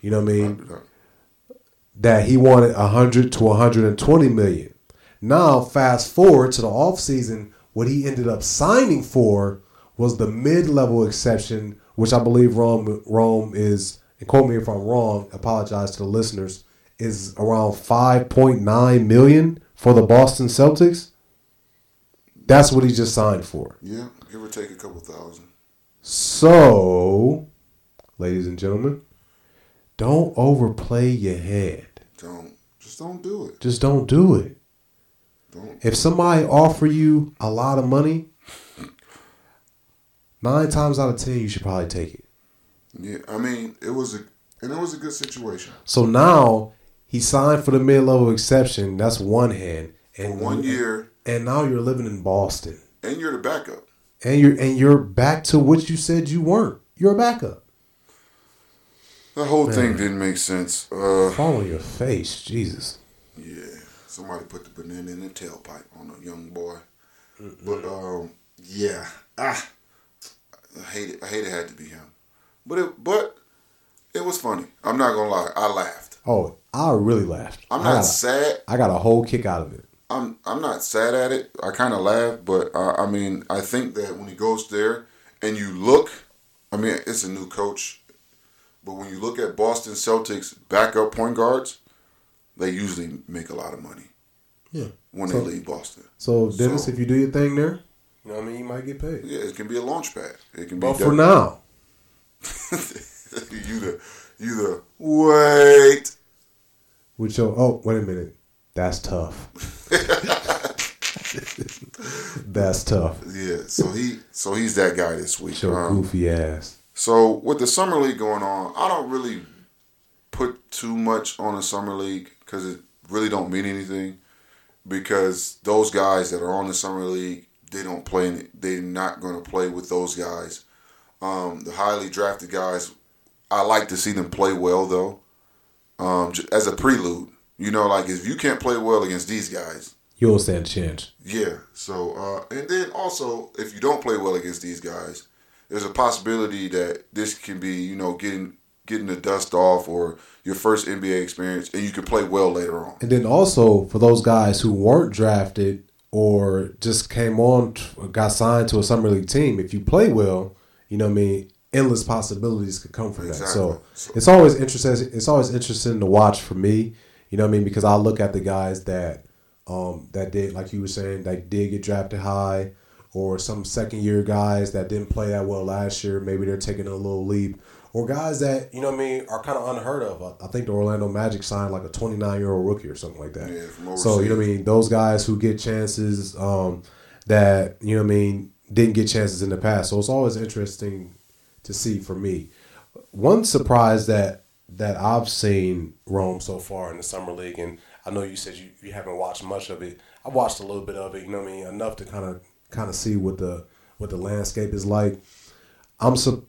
You know what I mean? That he wanted hundred to 120 million. Now, fast forward to the offseason, what he ended up signing for was the mid-level exception, which I believe Rome Rome is. And quote me if I'm wrong. Apologize to the listeners. Is around 5.9 million for the Boston Celtics. That's what he just signed for. Yeah, give or take a couple thousand. So, ladies and gentlemen, don't overplay your hand. Don't just don't do it. Just don't do it. Don't. If somebody offer you a lot of money, nine times out of ten you should probably take it. Yeah, I mean it was a and it was a good situation. So now he signed for the mid level exception. That's one hand. And One year, And now you're living in Boston. and you're the backup. And you're and you're back to what you said you weren't. You're a backup. The whole thing didn't make sense. Uh, Fall on your face, Jesus. yeah, somebody put the banana in the tailpipe on a young boy. But um, yeah, ah, I hate it. I hate it had to be him. But it, but it was funny. I'm not gonna lie. I laughed. Oh, I really laughed. I'm I not got sad. I got a whole kick out of it. I'm I'm not sad at it. I kind of laugh, but uh, I mean, I think that when he goes there and you look, I mean, it's a new coach, but when you look at Boston Celtics backup point guards, they usually make a lot of money. Yeah. When So- they leave Boston, So Dennis, So- if you do your thing there, you know what I mean, you might get paid. yeah, it can be a launch pad. It can be. But for now, you the you the wait. with your oh wait a minute, that's tough. that's tough. Yeah, so he so he's that guy this week. Your Um, goofy ass. So with the summer league going on, I don't really put too much on the summer league because it really don't mean anything. Because those guys that are on the summer league, they don't play. In it. They're not going to play with those guys. Um, the highly drafted guys, I like to see them play well though. Um, as a prelude, you know, like if you can't play well against these guys, You don't stand a chance. yeah. So, uh, and then also, if you don't play well against these guys, there's a possibility that this can be, you know, getting getting the dust off or your first NBA experience, and you can play well later on. And then also for those guys who weren't drafted or just came on, t- got signed to a summer league team, if you play well, you know what I mean, endless possibilities could come from that. So So- it's always interesting. It's always interesting to watch for me. You know what I mean? Because I look at the guys that um, that did, like you were saying, that did get drafted high, or some second year guys that didn't play that well last year. Maybe they're taking a little leap, or guys that you know what I mean are kind of unheard of. I, I think the Orlando Magic signed like a 29 year old rookie or something like that. Yeah, so you know what I mean? Those guys who get chances um, that you know what I mean didn't get chances in the past. So it's always interesting to see for me. One surprise that that I've seen Rome so far in the summer league, and I know you said you, you haven't watched much of it. I watched a little bit of it. You know what I mean? Enough to kind of kind of see what the what the landscape is like. I'm su-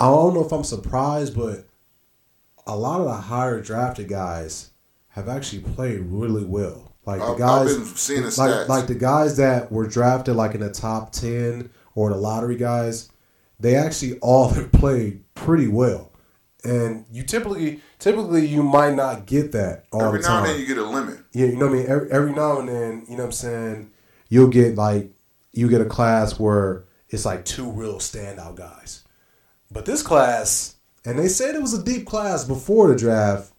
I don't know if I'm surprised, but a lot of the higher drafted guys have actually played really well. Like the guys, been seeing the like stats. like the guys that were drafted like in the top ten or the lottery guys, they actually all have played pretty well. And you typically typically you might not get that all Every the now time. and then you get a limit. Yeah, you know what I mean. Every, every now and then, you know what I'm saying. You'll get like you get a class where it's like two real standout guys, but this class, and they said it was a deep class before the draft.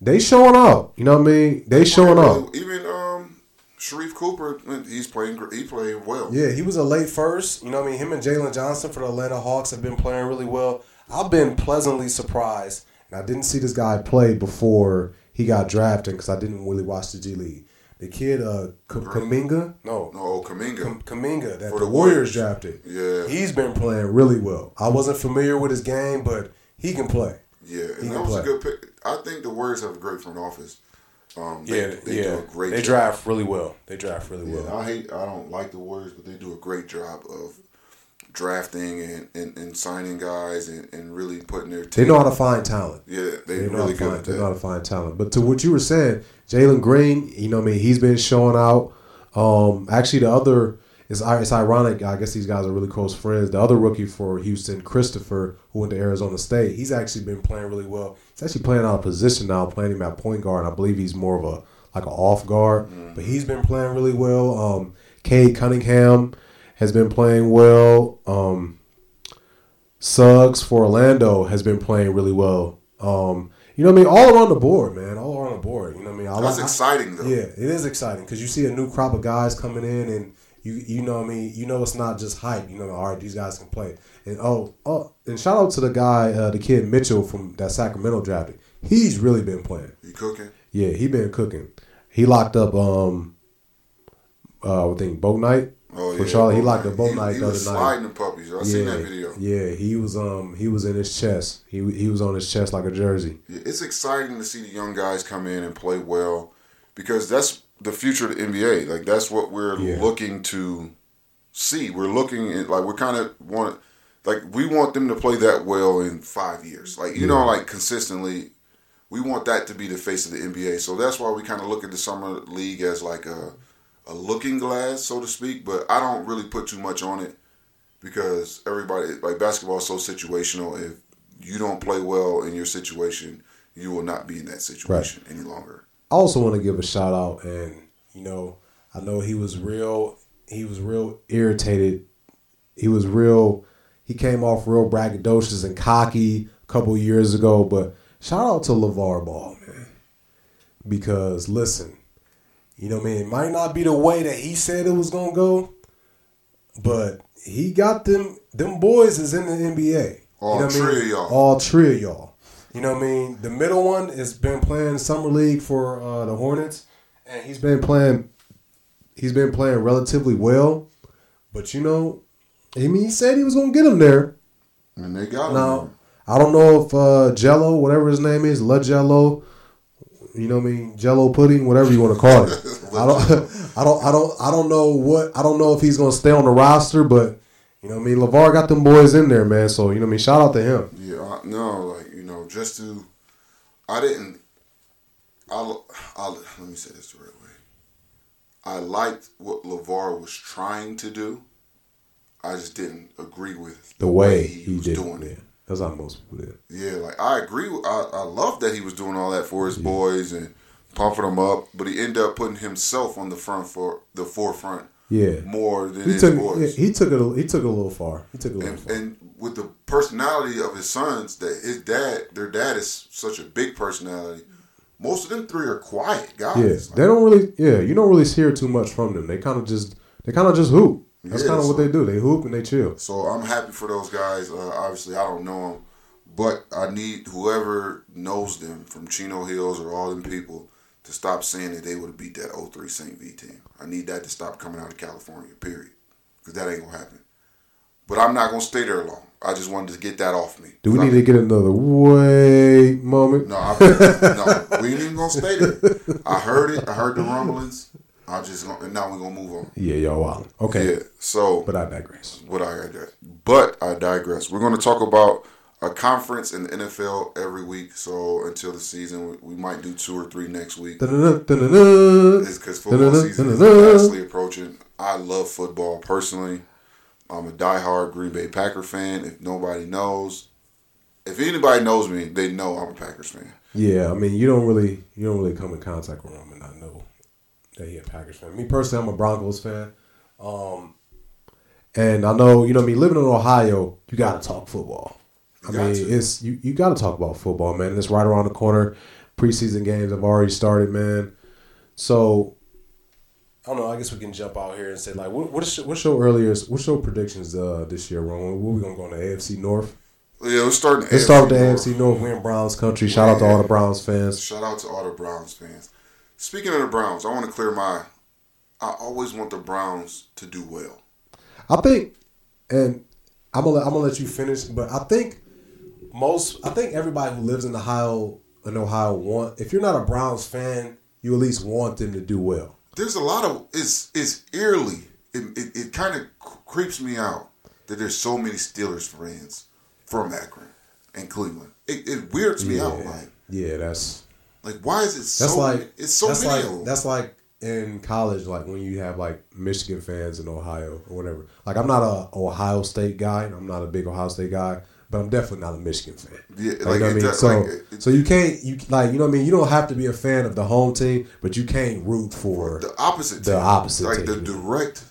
They showing up. You know what I mean? They showing up. Even um, Sharife Cooper, he's playing. He played well. Yeah, he was a late first. You know what I mean? Him and Jalen Johnson for the Atlanta Hawks have been playing really well. I've been pleasantly surprised, and I didn't see this guy play before he got drafted because I didn't really watch the G League. The kid, uh, K- Kuminga, no, No, Kuminga. Kam- Kuminga that For the, the Warriors Warriors. drafted. Yeah. he's been playing really well. I wasn't familiar with his game, but he can play. yeah, and that was a good pick. I think the Warriors have a great front office. Um, they, Yeah, they yeah. do a great. they job. draft really well. They draft really well. I hate. I don't like the Warriors, but they do a great job of drafting and, and, and signing guys and, and really putting their. They know how to find talent. Yeah, they, They know, really how to good find, they know how to find talent. But to what you were saying, Jalen Green, you know, what I mean, he's been showing out. Um, actually, the other it's it's ironic. I guess these guys are really close friends. The other rookie for Houston, Christopher, who went to Arizona State, he's actually been playing really well. He's actually playing out of position now, playing him at point guard. I believe he's more of a like an off guard, but he's been playing really well. Um, Cade Cunningham has been playing well. Um, Suggs for Orlando has been playing really well. Um, you know what I mean? All around the board, man. All around the board. You know what I mean? I That's like- exciting though. yeah, it is exciting because you see a new crop of guys coming in, and you you know what I mean. You know it's not just hype. You know, all right, these guys can play. And oh oh, and shout out to the guy, uh, the kid Mitchell from that Sacramento drafted. He's really been playing. You cooking? Yeah, he been cooking. He locked up um, uh, I think Bouknight Oh for yeah, Charlotte. He locked up Bo He- He the was other night. sliding the puppies. I seen that video. Yeah, he was um he was in his chest. He he was on his chest like a jersey. Yeah, It's exciting to see the young guys come in and play well because that's the future of the NBA. Like that's what we're Yeah. looking to see. We're looking at like we're kind of want like we want them to play that well in five years. Like you know, like consistently. We want that to be the face of the NBA. So that's why we kind of look at the summer league as like a a looking glass, so to speak. But I don't really put too much on it because everybody like basketball is so situational. If you don't play well in your situation, you will not be in that situation any longer. I also want to give a shout out, and you know, I know he was real. He was real irritated. He was real. He came off real braggadocious and cocky a couple years ago. But shout out to LaVar Ball, man, because listen, you know, man, it might not be the way that he said it was gonna go, but he got them. Them boys is in the NBA. All you know what I three mean? of y'all. All three of y'all. You know what I mean? The middle one has been playing summer league for uh, the Hornets, and he's been playing. He's been playing relatively well, but you know, I mean, he said he was gonna get him there. And they got him. Now, I don't know if uh, Jello, whatever his name is, La Jello, you know what I mean, Jello pudding, whatever you want to call it. I don't, I don't, I don't, I don't know what, I don't know if he's gonna stay on the roster, but you know what I mean. LaVar got them boys in there, man. So you know what I mean. Shout out to him. Yeah, I, no, like you know, just to, I didn't. I, I let me say this the right way. I liked what LaVar was trying to do. I just didn't agree with The way he, he was did doing it. it. Yeah. That's how most people did. Yeah, like I agree. With, I I love that he was doing all that for his boys and pumping them up, but he ended up putting himself on the front for the forefront Yeah. more than He his took boys. he took it a, he took it a little far. He took it a little and, far. and with the personality of his sons, that his dad, their dad is such a big personality. Most of them three are quiet guys. Yeah, Like, they don't really. Yeah, you don't really hear too much from them. They kind of just they kind of just hoop. That's Yeah, kind of what they do. They hoop and they chill. so I'm happy for those guys. Uh, obviously, I don't know them, but I need whoever knows them from Chino Hills or all them people to stop saying that they would have beat that 03 St. V team. I need that to stop coming out of California. Period, because that ain't gonna happen. But I'm not gonna stay there long. I just wanted to get that off me. Do we need I- to get another wait moment? No, I, no, we ain't even gonna stay there. I heard it. I heard the rumblings. I just now we're gonna move on. Yeah, y'all wild. Okay, Yeah. So, but I digress. what I digress. But I digress. We're gonna talk about a conference in the NFL every week. So until the season, we, might do two or three next week. It's because football season is fastly approaching. I love football personally. I'm a diehard Green Bay Packer fan. If nobody knows, if anybody knows me, they know I'm a Packers fan. Yeah, I mean, you don't really you don't really come in contact with them and not know that he a Packers fan. Me personally, I'm a Broncos fan. Um, and I know you know me living in Ohio, you got to talk football. I You got mean, to. it's you you got to talk about football, man. It's right around the corner. Preseason games have already started, man. So I don't know. I guess we can jump out here and say like, what, what's your, what's your earliest what's your predictions uh, this year, Ron? What we gonna go on the AFC North? Yeah, let's start. in Let's start with the North. AFC North. We're in Browns country. Shout out to all the Browns fans. Shout out to all the Browns fans. Speaking of the Browns, I want to clear my. I always want the Browns to do well. I think, and I'm gonna I'm gonna let you finish, but I think most, I think everybody who lives in Ohio in Ohio want. If you're not a Browns fan, you at least want them to do well. There's a lot of it's it's eerily. It it, it kind of creeps me out that there's so many Steelers fans from Akron and Cleveland. It, it weirds me out. Like yeah, that's like why is it so? that's like it's so that's many like that's like in college, like when you have like Michigan fans in Ohio or whatever. Like I'm not a Ohio State guy. I'm not a big Ohio State guy. But I'm definitely not a Michigan fan. Yeah, Like, like, you know what I mean? does- So, like, it- so you can't, you like, you know what I mean? You don't have to be a fan of the home team, but you can't root for the opposite. the team. opposite Like the direct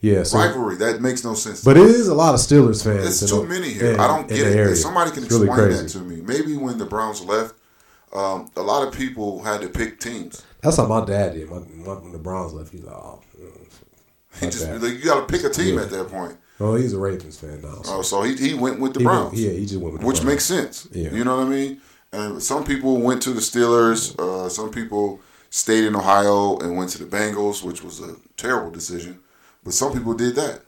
yeah. So, rivalry that makes no sense. but it is a lot of Steelers fans. It's too many here. in- I don't get it. If somebody can It's explain crazy. that to me. Maybe when the Browns left, um, a lot of people had to pick teams. That's how my dad did. My, my, when the Browns left, he's like, oh, He just like, you got to pick a team Yeah. at that point. oh, he's a Ravens fan now. So Oh, so he, he went with the he went- Browns, yeah, he just went with the which Browns. makes sense. Yeah. You know what I mean? And some people went to the Steelers. Uh, some people stayed in Ohio and went to the Bengals, which was a terrible decision. But some people did that.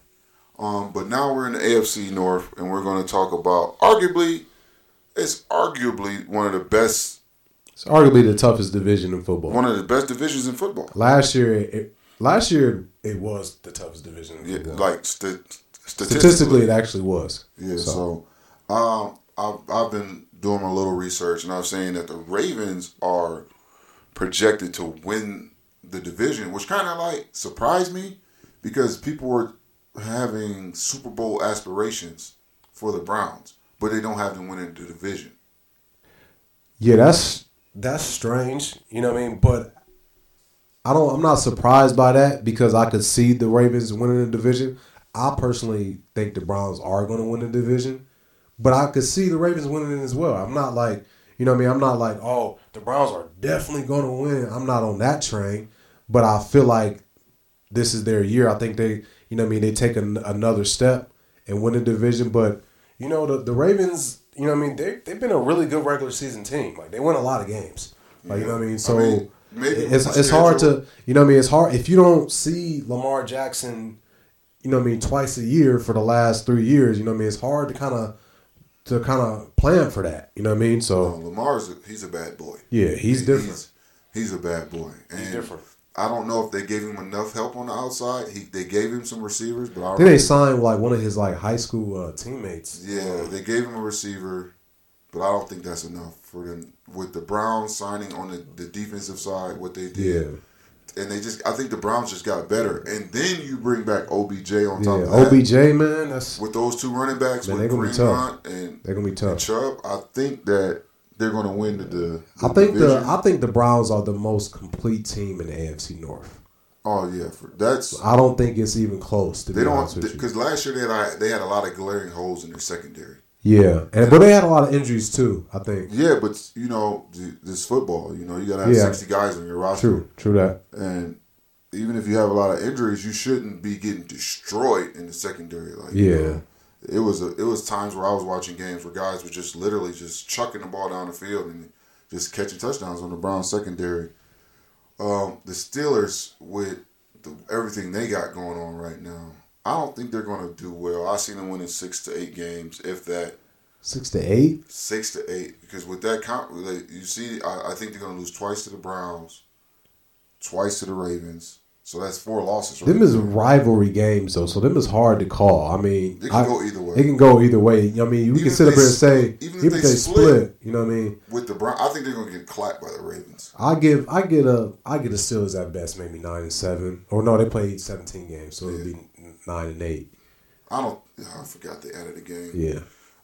Um, but now we're in the AFC North, and we're going to talk about arguably, it's arguably one of the best, It's arguably the toughest division in football. one of the best divisions in football. last year, it, last year it was the toughest division in Yeah, like st- statistically, Statistically, it actually was. Yeah, so, um, I've, I've been doing a little research, and I was saying that the Ravens are projected to win the division, which kind of like surprised me because people were having Super Bowl aspirations for the Browns, but they don't have them winning the division. Yeah, that's that's strange. You know what I mean? But I don't. I'm not surprised by that because I could see the Ravens winning the division. I personally think the Browns are going to win the division, but I could see the Ravens winning it as well. I'm not like you know what I mean. I'm not like oh the Browns are definitely going to win. I'm not on that train, but I feel like this is their year. I think they you know what I mean they take an, another step and win the division. But you know the the Ravens you know what I mean they they've been a really good regular season team. Like they win a lot of games. Like you know what I mean. So. I mean, maybe it's it's hard to you know what I mean it's hard if you don't see Lamar Jackson you know what I mean twice a year for the last 3 years you know what I mean it's hard to kind of to kind of plan for that you know what I mean No, so Lamar's a, he's a bad boy. yeah he's He- different He's, he's a bad boy. And He's different. I don't know if they gave him enough help on the outside. He they gave him some receivers, but I think they signed like one of his like high school uh, teammates yeah, they gave him a receiver, but I don't think that's enough for them. With the Browns signing on the, the defensive side, what they did. yeah and they just I think the Browns just got better. And then you bring back OBJ on yeah top of that. OBJ man that's with those two running backs Man, with they gonna be tough. Hunt and, they're gonna be tough Chubb, I think that they're going to win the. the, I think the. I think the Browns are the most complete team in the AFC North oh yeah, for, that's I don't think it's even close to they don't you because last year they had they had a lot of glaring holes in their secondary. yeah and but they had a lot of injuries too I think Yeah, but you know this football, you know you got to have Yeah. sixty guys on your roster, true true that and even if you have a lot of injuries, you shouldn't be getting destroyed in the secondary. Like you Yeah. know, it was a, it was times where I was watching games where guys were just literally just chucking the ball down the field and just catching touchdowns on the Browns secondary. Um, the Steelers with the, everything they got going on right now, I don't think they're going to do well. I see them winning six to eight games, if that six to eight six to eight. Because with that count, you see, I, I think they're going to lose twice to the Browns, twice to the Ravens. So that's four losses. Right Them is rivalry games though, so them is hard to call. I mean, It can I- go either way. It can go either way. I mean, we can sit up here and say even, if they split, split, you know what I mean. with the Browns, I think they're going to get clapped by the Ravens. I give I get a I get the Steelers at best maybe nine and seven, or no, they played seventeen games, so it'd be nine and eight. I don't. I forgot they added a game. Yeah,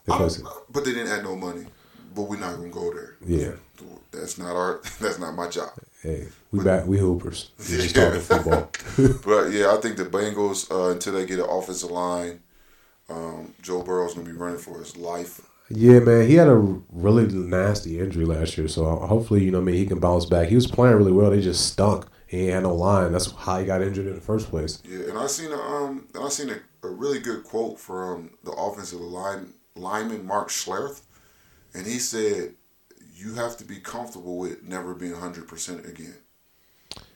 They but they didn't add no money. But we're not going to go there. yeah. That's not our. That's not my job. Hey, we back. We hoopers. We just Yeah. talking football. But yeah, I think the Bengals uh, until they get an offensive line, um, Joe Burrow's gonna be running for his life. Yeah, man, he had a really nasty injury last year, so hopefully, you know, I mean, he can bounce back. He was playing really well. They just stunk. He had no line. That's how he got injured in the first place. Yeah, and I seen a um, I seen a, a really good quote from the offensive line lineman Mark Schlereth, and he said, "You have to be comfortable with never being hundred percent again."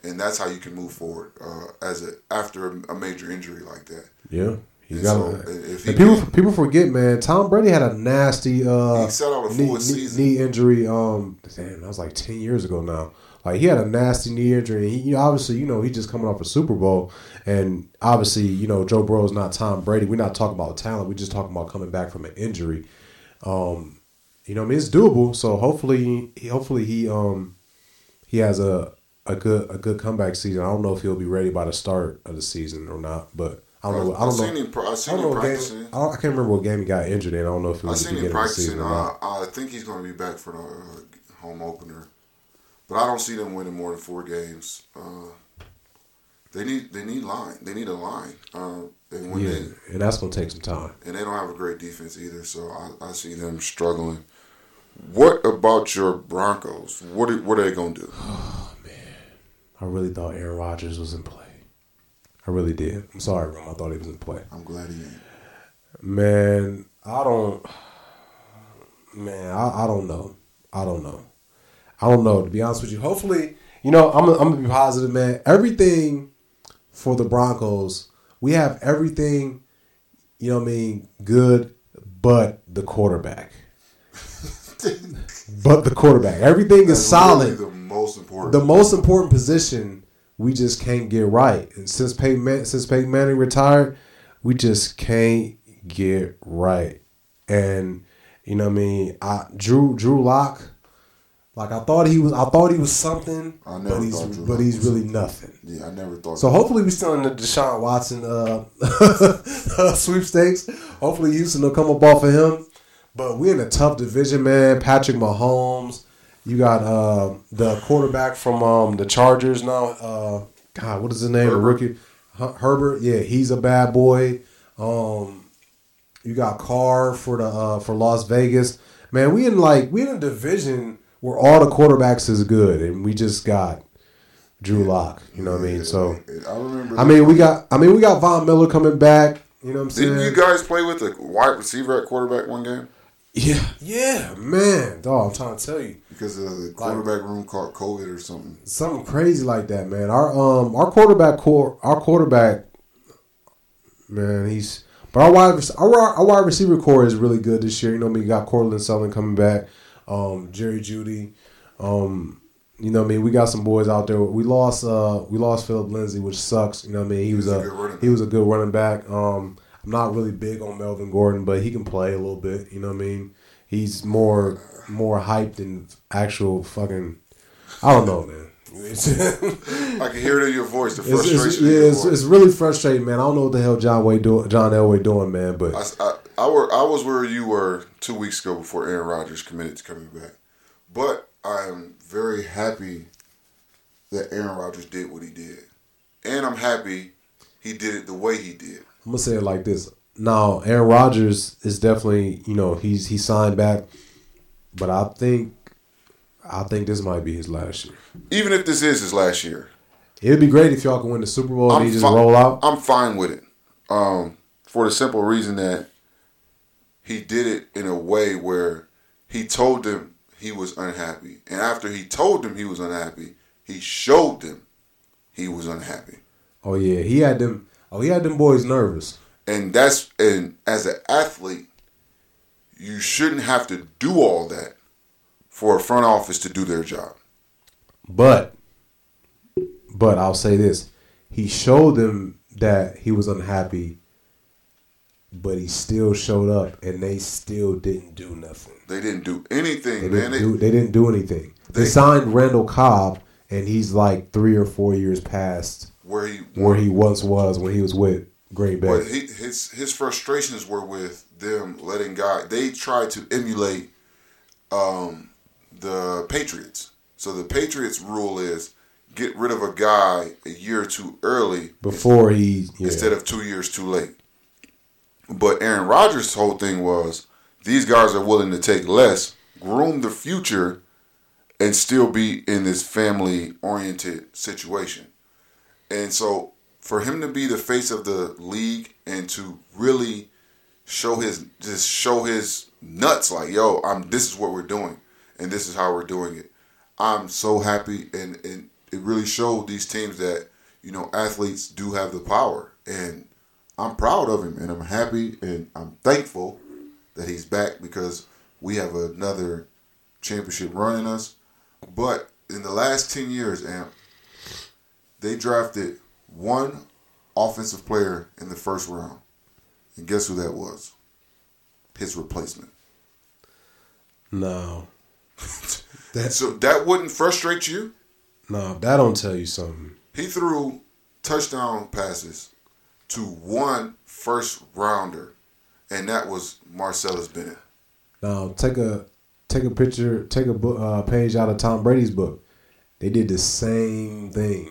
And that's how you can move forward uh, as a after a, a major injury like that. Yeah, he And got. so, if he and people can- people forget, man. Tom Brady had a nasty uh, He sat out a knee, full knee, season. knee injury. Um, damn, that was like ten years ago now. Like he had a nasty knee injury. He you know, obviously, you know, he just coming off a Super Bowl, and obviously, you know, Joe Burrow's not Tom Brady. We're not talking about talent. We're just talking about coming back from an injury. Um, you know, I mean, it's doable. So hopefully, he, hopefully he um he has a a good a good comeback season. I don't know if he'll be ready by the start of the season or not, but I don't know. I I don't seen know. him. I I don't him know game. I, don't, I can't remember what game he got injured in. I don't know if it I was the seen him the practicing. season or not. Uh, I think he's going to be back for the uh, home opener, but I don't see them winning more than four games. Uh, they need they need line. They need a line, uh, and when Yeah, they and that's gonna take some time. and they don't have a great defense either. So I, I see them struggling. What about your Broncos? What are, what are they going to do? Oh man, I really thought Aaron Rodgers was in play. I really did. I'm sorry, Rom. I thought he was in play. I'm glad he ain't. Man, I don't. Man, I, I don't know. I don't know. I don't know. To be honest with you, hopefully, you know, I'm I'm gonna be positive, man. Everything for the Broncos, we have everything. You know what I mean? Good, but the quarterback. But the quarterback. Everything is solid. really the most important. the most important position we just can't get right. And since Peyton Man- since Peyton Manning retired, we just can't get right. And you know what I mean? I Drew Drew Lock, like I thought he was I thought he was something, I never but he's thought Drew but he's really nothing. yeah, I never thought. So hopefully we still in the Deshaun Watson uh, sweepstakes. Hopefully Houston will come up off of him. But we're in a tough division, man. Patrick Mahomes You got uh, the quarterback from um, the Chargers now. Uh, God, what is his name? The rookie Her- Herbert. Yeah, he's a bad boy. Um, you got Carr for the uh, for Las Vegas. Man, we in like we in a division where all the quarterbacks is good, and we just got Drew Lock. You know what I mean? So I remember. I mean, we got I mean we got Von Miller coming back. You know what I'm saying? Didn't you guys play with a wide receiver at quarterback one game? Yeah, yeah, man. Dog, I'm trying to tell you Because of the quarterback room caught COVID or something. something crazy like that, man. Our um our quarterback core, our quarterback, man, he's but our wide our, our wide receiver core is really good this year. You know, we got Courtland Sutton coming back, um Jerry Jeudy, um. You know what I mean? We got some boys out there. We lost uh we lost Phillip Lindsay, which sucks. You know what I mean? He was, was a a, good running he was a good running back. Um I'm not really big on Melvin Gordon, but he can play a little bit, you know what I mean? He's more more hyped than actual fucking I don't know, man. I can hear it in your voice, the frustration. it's, in yeah, it's, it's really frustrating, man. I don't know what the hell John Way do, John Elway doing, man. But I, I, I, were, I was where you were two weeks ago before Aaron Rodgers committed to coming back. But I am very happy that Aaron Rodgers did what he did. And I'm happy he did it the way he did. I'm gonna say it like this. Now, Aaron Rodgers is definitely, you know, he's he signed back, but I think, I think this might be his last year. Even if this is his last year, It'd be great if y'all can win the Super Bowl and he just fi- roll out. I'm fine with it. Um, for the simple reason that he did it in a way where he told them he was unhappy. And after he told them he was unhappy, he showed them he was unhappy. Oh yeah, he had them. Oh, he had them boys nervous. And that's and as an athlete, you shouldn't have to do all that for a front office to do their job. But, but I'll say this: he showed them that he was unhappy, but he still showed up, and they still didn't do nothing. They didn't do anything, They man. didn't They, do. They didn't do anything. They, They- signed Randall Cobb, and he's like three or four years past where he where he once was when he was with Green Bay. But he, his his frustrations were with them letting guy. They tried to emulate um, the Patriots. So the Patriots rule is get rid of a guy a year or two early Before he, yeah. instead of two years too late. But Aaron Rodgers' whole thing was these guys are willing to take less, groom the future, and still be in this family oriented situation. And so for him to be the face of the league and to really show his just show his nuts like, yo, I'm this is what we're doing and this is how we're doing it. I'm so happy and, and it really showed these teams that, you know, athletes do have the power and I'm proud of him and I'm happy and I'm thankful that he's back because we have another championship running us. But in the last 10 years, Amp, they drafted one offensive player in the first round. And guess who that was? His replacement. no, that's So that wouldn't frustrate you? no. That don't tell you something. He threw touchdown passes to one first rounder, and that was Martellus Bennett. Now take a take a picture, take a book, uh, page out of Tom Brady's book. They did the same thing,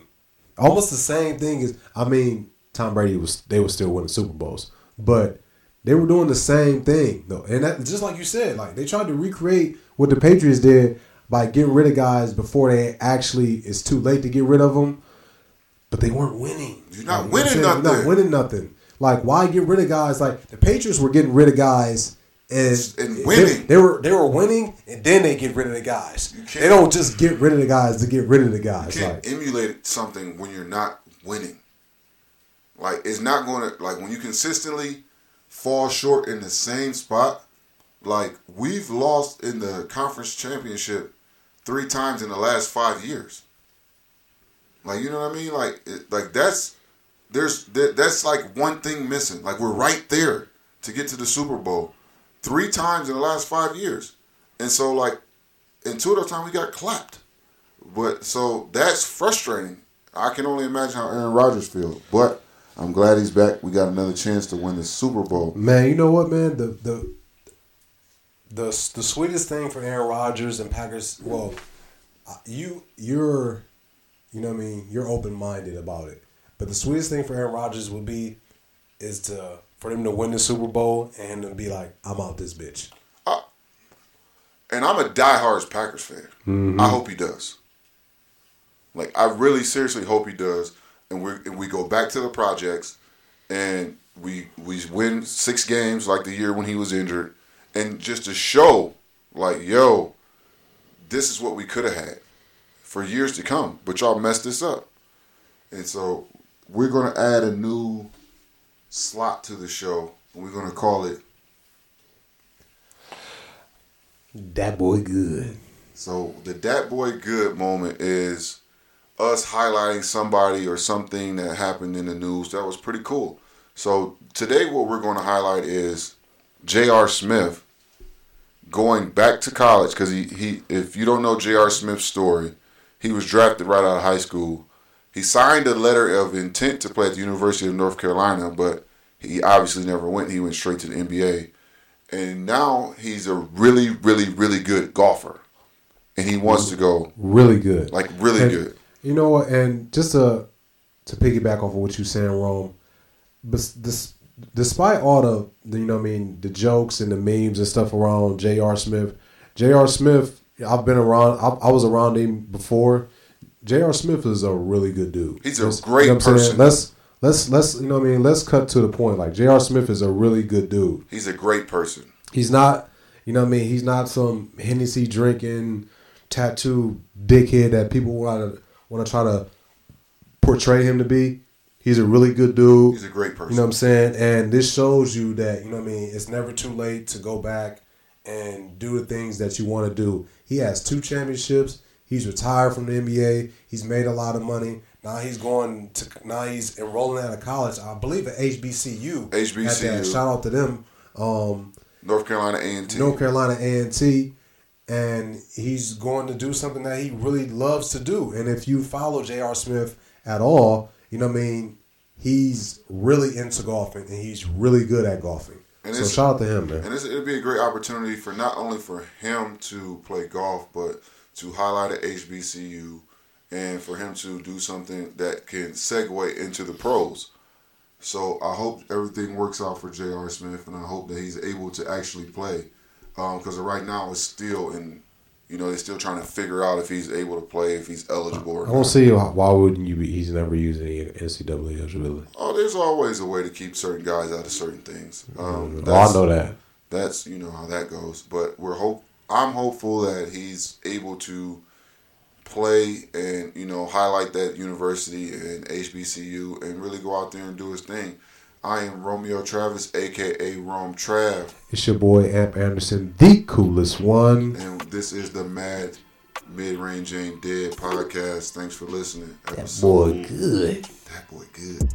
almost the same thing as I mean, Tom Brady was they were still winning Super Bowls, but they were doing the same thing though, and that, just like you said, like they tried to recreate what the Patriots did by getting rid of guys before they actually it's too late to get rid of them, but they weren't winning. You're not Like, you know winning what I'm saying? You're nothing. Not winning nothing. Like why get rid of guys? Like the Patriots were getting rid of guys and, And winning. They, were they were winning, and then they get rid of the guys. They don't just get rid of the guys to get rid of the guys. You can't Like emulate something when you're not winning. Like it's not going to like when you consistently fall short in the same spot. Like we've lost in the conference championship three times in the last five years. Like you know what I mean? Like it, like that's there's that, that's like one thing missing. Like we're right there to get to the Super Bowl three times in the last five years, and so like in two of those times we got clapped. But so that's frustrating. I can only imagine how Aaron Rodgers feels. But I'm glad he's back. We got another chance to win the Super Bowl. man, you know what, man? The the the the sweetest thing for Aaron Rodgers and Packers. Well, uh, you you're, you know what I mean. You're open minded about it, but the sweetest thing for Aaron Rodgers would be is to for him to win the Super Bowl and to be like, I'm out this bitch. Uh, and I'm a diehard Packers fan. Mm-hmm. I hope he does. Like I really seriously hope he does, and we and we go back to the projects, and we we win six games like the year when he was injured, and just to show, like yo, this is what we could have had for years to come, but y'all messed this up, and so we're gonna add a new slot to the show. We're gonna call it That boy good. So the That Boy Good moment is us highlighting somebody or something that happened in the news that was pretty cool. So today what we're going to highlight is J.R. Smith going back to college because he, he if you don't know J.R. Smith's story, he was drafted right out of high school. He signed a letter of intent to play at the University of North Carolina, but he obviously never went. He went straight to the NBA. And now he's a really, really, really good golfer. And he wants to go Really good. like really And- good. You know what? And just to to piggyback off of what you saying, Rome. But this, despite all the, the you know I mean the jokes and the memes and stuff around J.R. Smith, J.R. Smith, I've been around. I, I was around him before. J.R. Smith is a really good dude. He's a great I'm saying? person. Let's let's let's you know what I mean. Let's cut to the point. Like J.R. Smith is a really good dude. He's a great person. He's not, you know what I mean? He's not some Hennessy drinking, tattoo dickhead that people want to want to try to portray him to be. He's a really good dude. He's a great person. You know what I'm saying? And this shows you that, you know what I mean, it's never too late to go back and do the things that you want to do. He has two championships. He's retired from the NBA. He's made a lot of money. Now he's going to now he's enrolling out of college. I believe at HBCU. HBCU. Shout out to them. Um, North Carolina A&T. North Carolina A and T, and he's going to do something that he really loves to do. And if you follow J.R. Smith at all, you know what I mean. He's really into golfing, and he's really good at golfing. And so shout out to him, man. And it'd be a great opportunity for not only for him to play golf, but to highlight at HBCU and for him to do something that can segue into the pros. So I hope everything works out for J.R. Smith, and I hope that he's able to actually play. Because right now it's still in, you know, they're still trying to figure out if he's able to play, if he's eligible. Or I don't see why why wouldn't you be. He's never used any NCAA eligibility. Oh, there's always a way to keep certain guys out of certain things. Um, Oh, I know that. that's you know how that goes. But we're hope I'm hopeful that he's able to play and you know highlight that university and HBCU and really go out there and do his thing. I am Romeo Travis, aka Rome Trav, It's your boy Amp Anderson, the coolest one. and this is the Mad Mid Range Ain't Dead podcast. Thanks for listening. That Episode- boy good. That boy good.